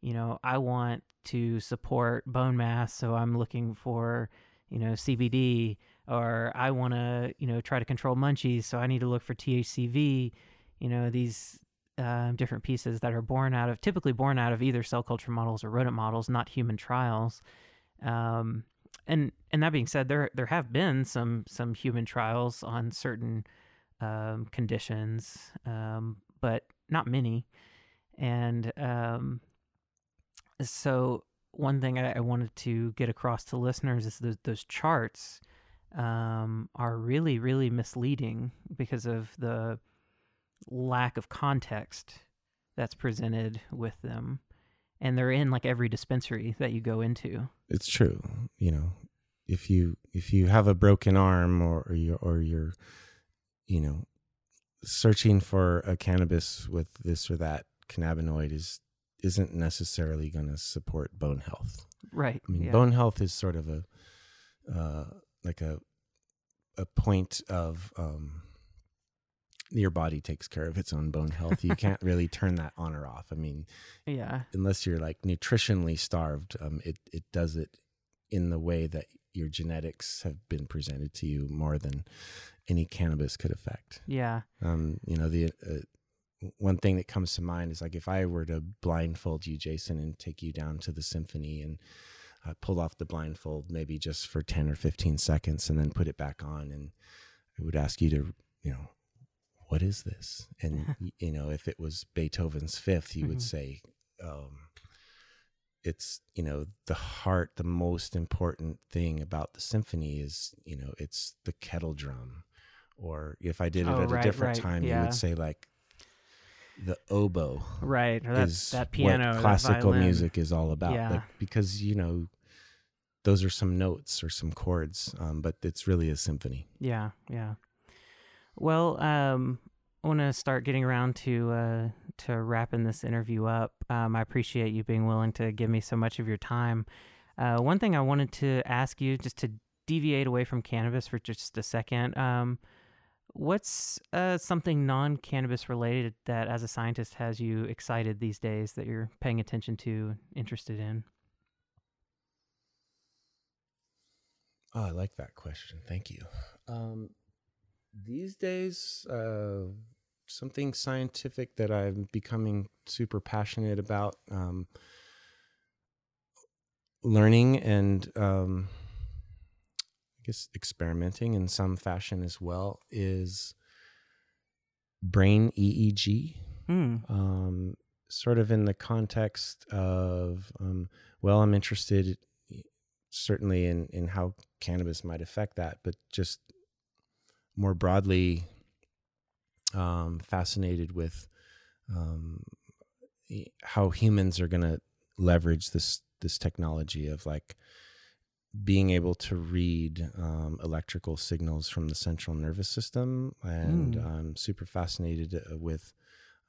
you know i want to support bone mass so i'm looking for you know cbd or i want to you know try to control munchies so i need to look for thcv you know these uh, different pieces that are born out of typically born out of either cell culture models or rodent models not human trials. Um, and and that being said, there there have been some some human trials on certain um, conditions, um, but not many. And um, so one thing I, I, wanted to get across to listeners is those, those charts um, are really really misleading because of the lack of context that's presented with them and they're in like every dispensary that you go into. It's true. You know, if you if you have a broken arm or, or you or you're you know searching for a cannabis with this or that cannabinoid is isn't necessarily going to support bone health. Right. I mean, yeah. bone health is sort of a uh, like a a point of um, your body takes care of its own bone health. You can't really turn that on or off. I mean, yeah, unless you're like nutritionally starved, um, it it does it in the way that your genetics have been presented to you more than any cannabis could affect. Yeah. Um, you know, the uh, one thing that comes to mind is like if I were to blindfold you, Jason, and take you down to the symphony and uh, pull off the blindfold, maybe just for ten or fifteen seconds, and then put it back on, and I would ask you to, you know, what is this? And you know, if it was Beethoven's Fifth, you mm-hmm. would say, um, it's you know the heart the most important thing about the symphony is you know it's the kettle drum or if i did it oh, at right, a different right, time yeah. you would say like the oboe right or that, is that piano what classical music is all about yeah. like, because you know those are some notes or some chords um, but it's really a symphony yeah yeah well um I want to start getting around to uh, to wrapping this interview up. Um, I appreciate you being willing to give me so much of your time. Uh, one thing I wanted to ask you, just to deviate away from cannabis for just a second, um, what's uh, something non-cannabis related that, as a scientist, has you excited these days that you're paying attention to, interested in? Oh, I like that question. Thank you. Um, these days, uh, something scientific that I'm becoming super passionate about. Um, learning and um, I guess experimenting in some fashion as well is brain EEG. Mm. Um, sort of in the context of, um, well, I'm interested certainly in, in how cannabis might affect that, but just more broadly um, fascinated with um, how humans are going to leverage this this technology of like being able to read um, electrical signals from the central nervous system, and Mm. I'm super fascinated uh, with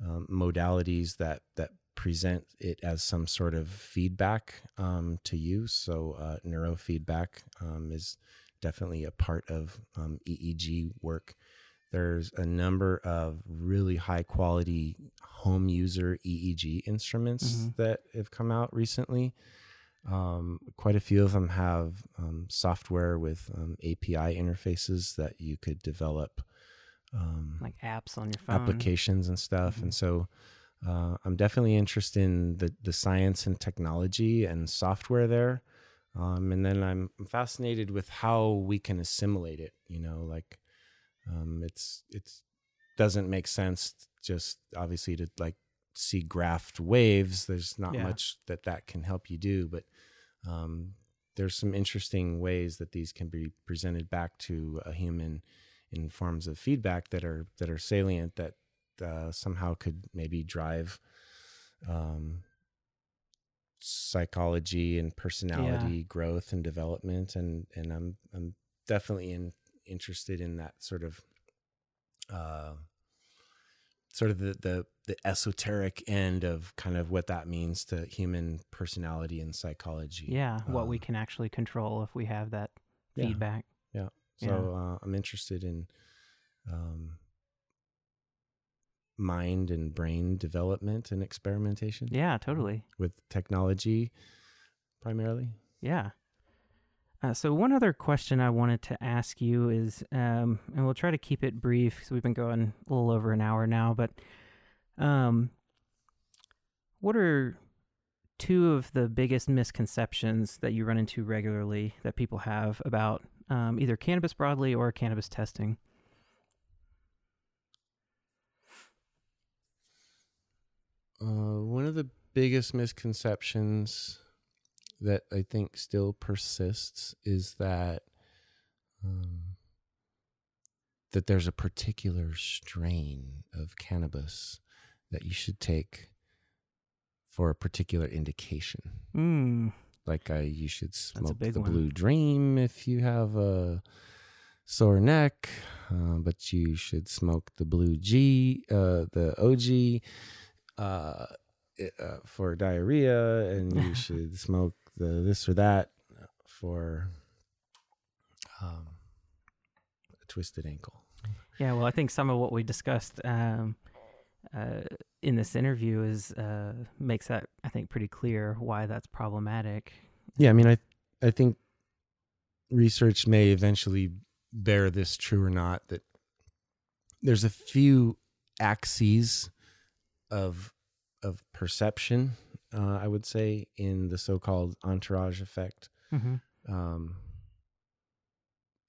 um, modalities that that present it as some sort of feedback um, to you. So uh, neurofeedback um, is definitely a part of um, EEG work. There's a number of really high quality home user EEG instruments Mhm. that have come out recently. Um, quite a few of them have um, software with um, API interfaces that you could develop um, Like apps on your phone. applications and stuff. And so uh, I'm definitely interested in the, the science and technology and software there. Um, and then I'm fascinated with how we can assimilate it. You know, like um, it's it's doesn't make sense just obviously to like see graphed waves. There's not Yeah. much that that can help you do, but um, there's some interesting ways that these can be presented back to a human in forms of feedback that are that are salient that uh, somehow could maybe drive um, psychology and personality growth and development and and I'm I'm definitely in, interested in that sort of uh, sort of the, the the esoteric end of kind of what that means to human personality and psychology. Yeah, what we Um, can actually control if we have that Yeah. feedback. Yeah. So uh, I'm interested in um, mind and brain development and experimentation Yeah, totally. with technology primarily. Yeah. Uh, so one other question I wanted to ask you is, um, and we'll try to keep it brief because we've been going a little over an hour now. But um, what are two of the biggest misconceptions that you run into regularly that people have about um, either cannabis broadly or cannabis testing? Uh, one of the biggest misconceptions that I think still persists is that um, that there's a particular strain of cannabis that you should take for a particular indication. Mm, Like I, you should smoke the one. Blue Dream if you have a sore neck, uh, but you should smoke the Blue G, uh, the OG, uh, uh, for diarrhea, and you should smoke the this or that for um, a twisted ankle. yeah, well, I think some of what we discussed um, uh, in this interview is uh, makes that I think pretty clear why that's problematic. Yeah, I mean, I I think research may eventually bear this true or not that there's a few axes of of perception, uh, I would say, in the so-called entourage effect, Mm-hmm. um,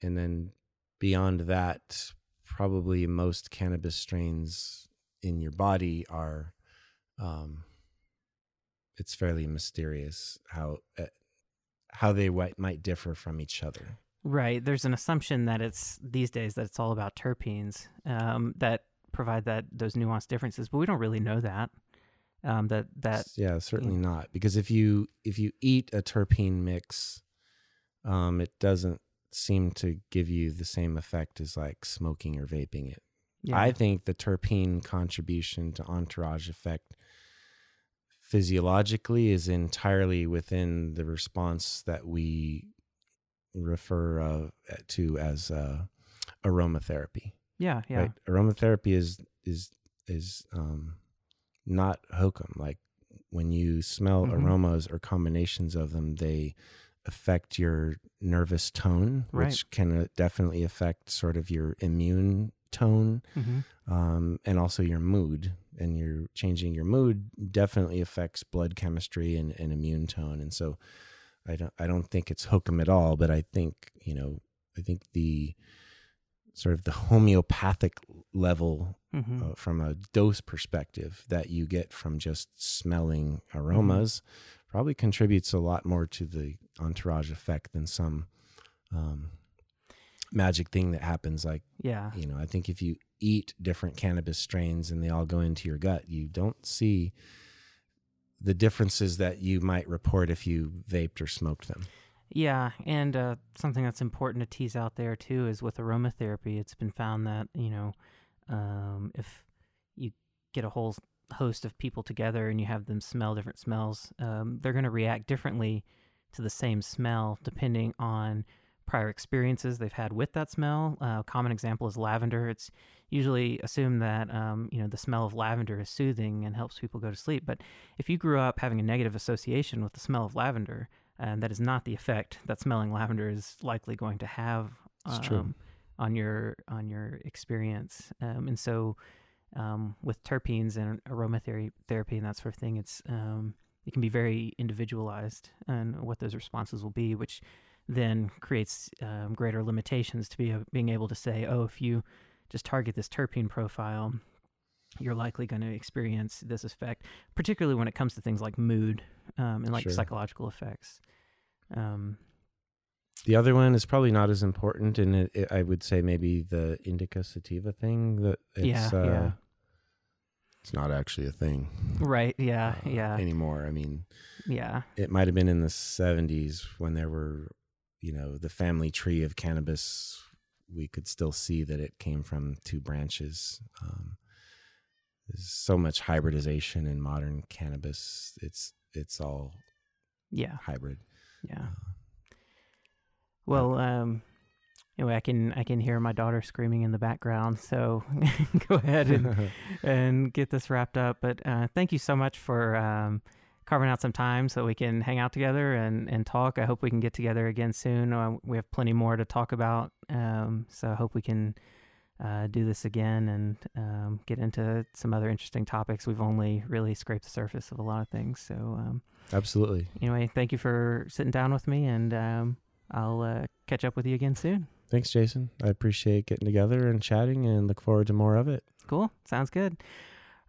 and then beyond that, probably most cannabis strains in your body are. Um, it's fairly mysterious how uh, how they wi- might differ from each other. Right. There's an assumption that it's these days that it's all about terpenes um, that provide that those nuanced differences, but we don't really know that. Um, that that yeah, certainly not. Because if you if you eat a terpene mix, um, it doesn't seem to give you the same effect as like smoking or vaping it. yeah, I think the terpene contribution to entourage effect physiologically is entirely within the response that we refer uh, to as uh, aromatherapy. yeah, yeah, Right? Aromatherapy is is is um, not hokum. Like when you smell Mhm. aromas or combinations of them, they affect your nervous tone, Right. which can uh, definitely affect sort of your immune tone hmm um, and also your mood. And you're changing your mood definitely affects blood chemistry and, and immune tone. And so, I don't I don't think it's hokum at all, but I think you know I think the sort of the homeopathic level hmm uh, from a dose perspective that you get from just smelling aromas probably contributes a lot more to the entourage effect than some um, magic thing that happens like yeah, you know i think if you eat different cannabis strains and they all go into your gut you don't see the differences that you might report if you vaped or smoked them. Yeah. And uh, something that's important to tease out there too is with aromatherapy, it's been found that you know um, if you get a whole host of people together and you have them smell different smells, um, they're going to react differently to the same smell depending on prior experiences they've had with that smell. Uh, a common example is lavender. It's usually assumed that um, you know the smell of lavender is soothing and helps people go to sleep. But if you grew up having a negative association with the smell of lavender, and that is not the effect that smelling lavender is likely going to have um, on your on your experience. Um, and so, um, with terpenes and aromatherapy therapy and that sort of thing, it's um, it can be very individualized and what those responses will be, which then creates um, greater limitations to be being able to say, oh, if you just target this terpene profile, you're likely going to experience this effect, particularly when it comes to things like mood um, and like Sure. psychological effects. Um, The other one is probably not as important, and it, it, I would say maybe the indica sativa thing. That it's, Yeah, uh, yeah. It's not actually a thing right? Yeah, uh, yeah, anymore. I mean, yeah, it might have been in the 70s when there were you know the family tree of cannabis we could still see that it came from two branches um, there's so much hybridization in modern cannabis it's it's all yeah, hybrid yeah. Uh, Well, um, anyway, I can I can hear my daughter screaming in the background. So go ahead and and get this wrapped up. But uh, thank you so much for um, carving out some time so we can hang out together and, and talk. I hope we can get together again soon. Uh, we have plenty more to talk about. Um, so I hope we can uh, do this again and um, get into some other interesting topics. We've only really scraped the surface of a lot of things. So um, absolutely anyway, thank you for sitting down with me, and um, I'll uh, catch up with you again soon. thanks jason i appreciate getting together and chatting and look forward to more of it Cool. Sounds good.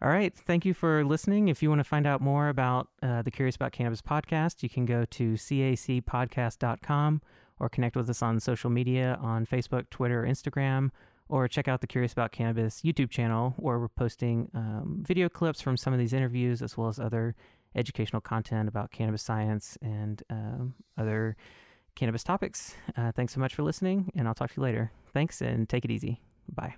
All right. Thank you for listening. If you want to find out more about uh, the Curious About Cannabis podcast, you can go to cacpodcast.com or connect with us on social media on Facebook, Twitter, or Instagram, or check out the Curious About Cannabis YouTube channel where we're posting um, video clips from some of these interviews as well as other educational content about cannabis science and um, other cannabis topics. Uh, thanks so much for listening, and I'll talk to you later. Thanks, and take it easy. Bye.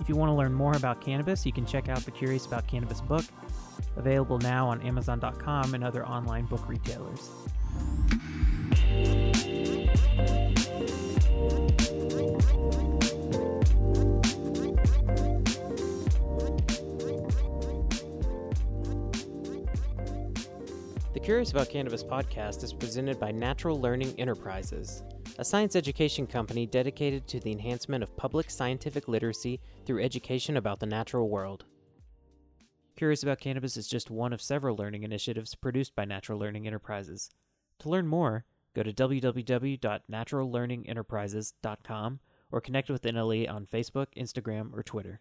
If you want to learn more about cannabis, you can check out the Curious About Cannabis book, available now on Amazon.com and other online book retailers. The Curious About Cannabis podcast is presented by Natural Learning Enterprises, a science education company dedicated to the enhancement of public scientific literacy through education about the natural world. Curious About Cannabis is just one of several learning initiatives produced by Natural Learning Enterprises. To learn more, go to www.naturallearningenterprises.com or connect with NLE on Facebook, Instagram, or Twitter.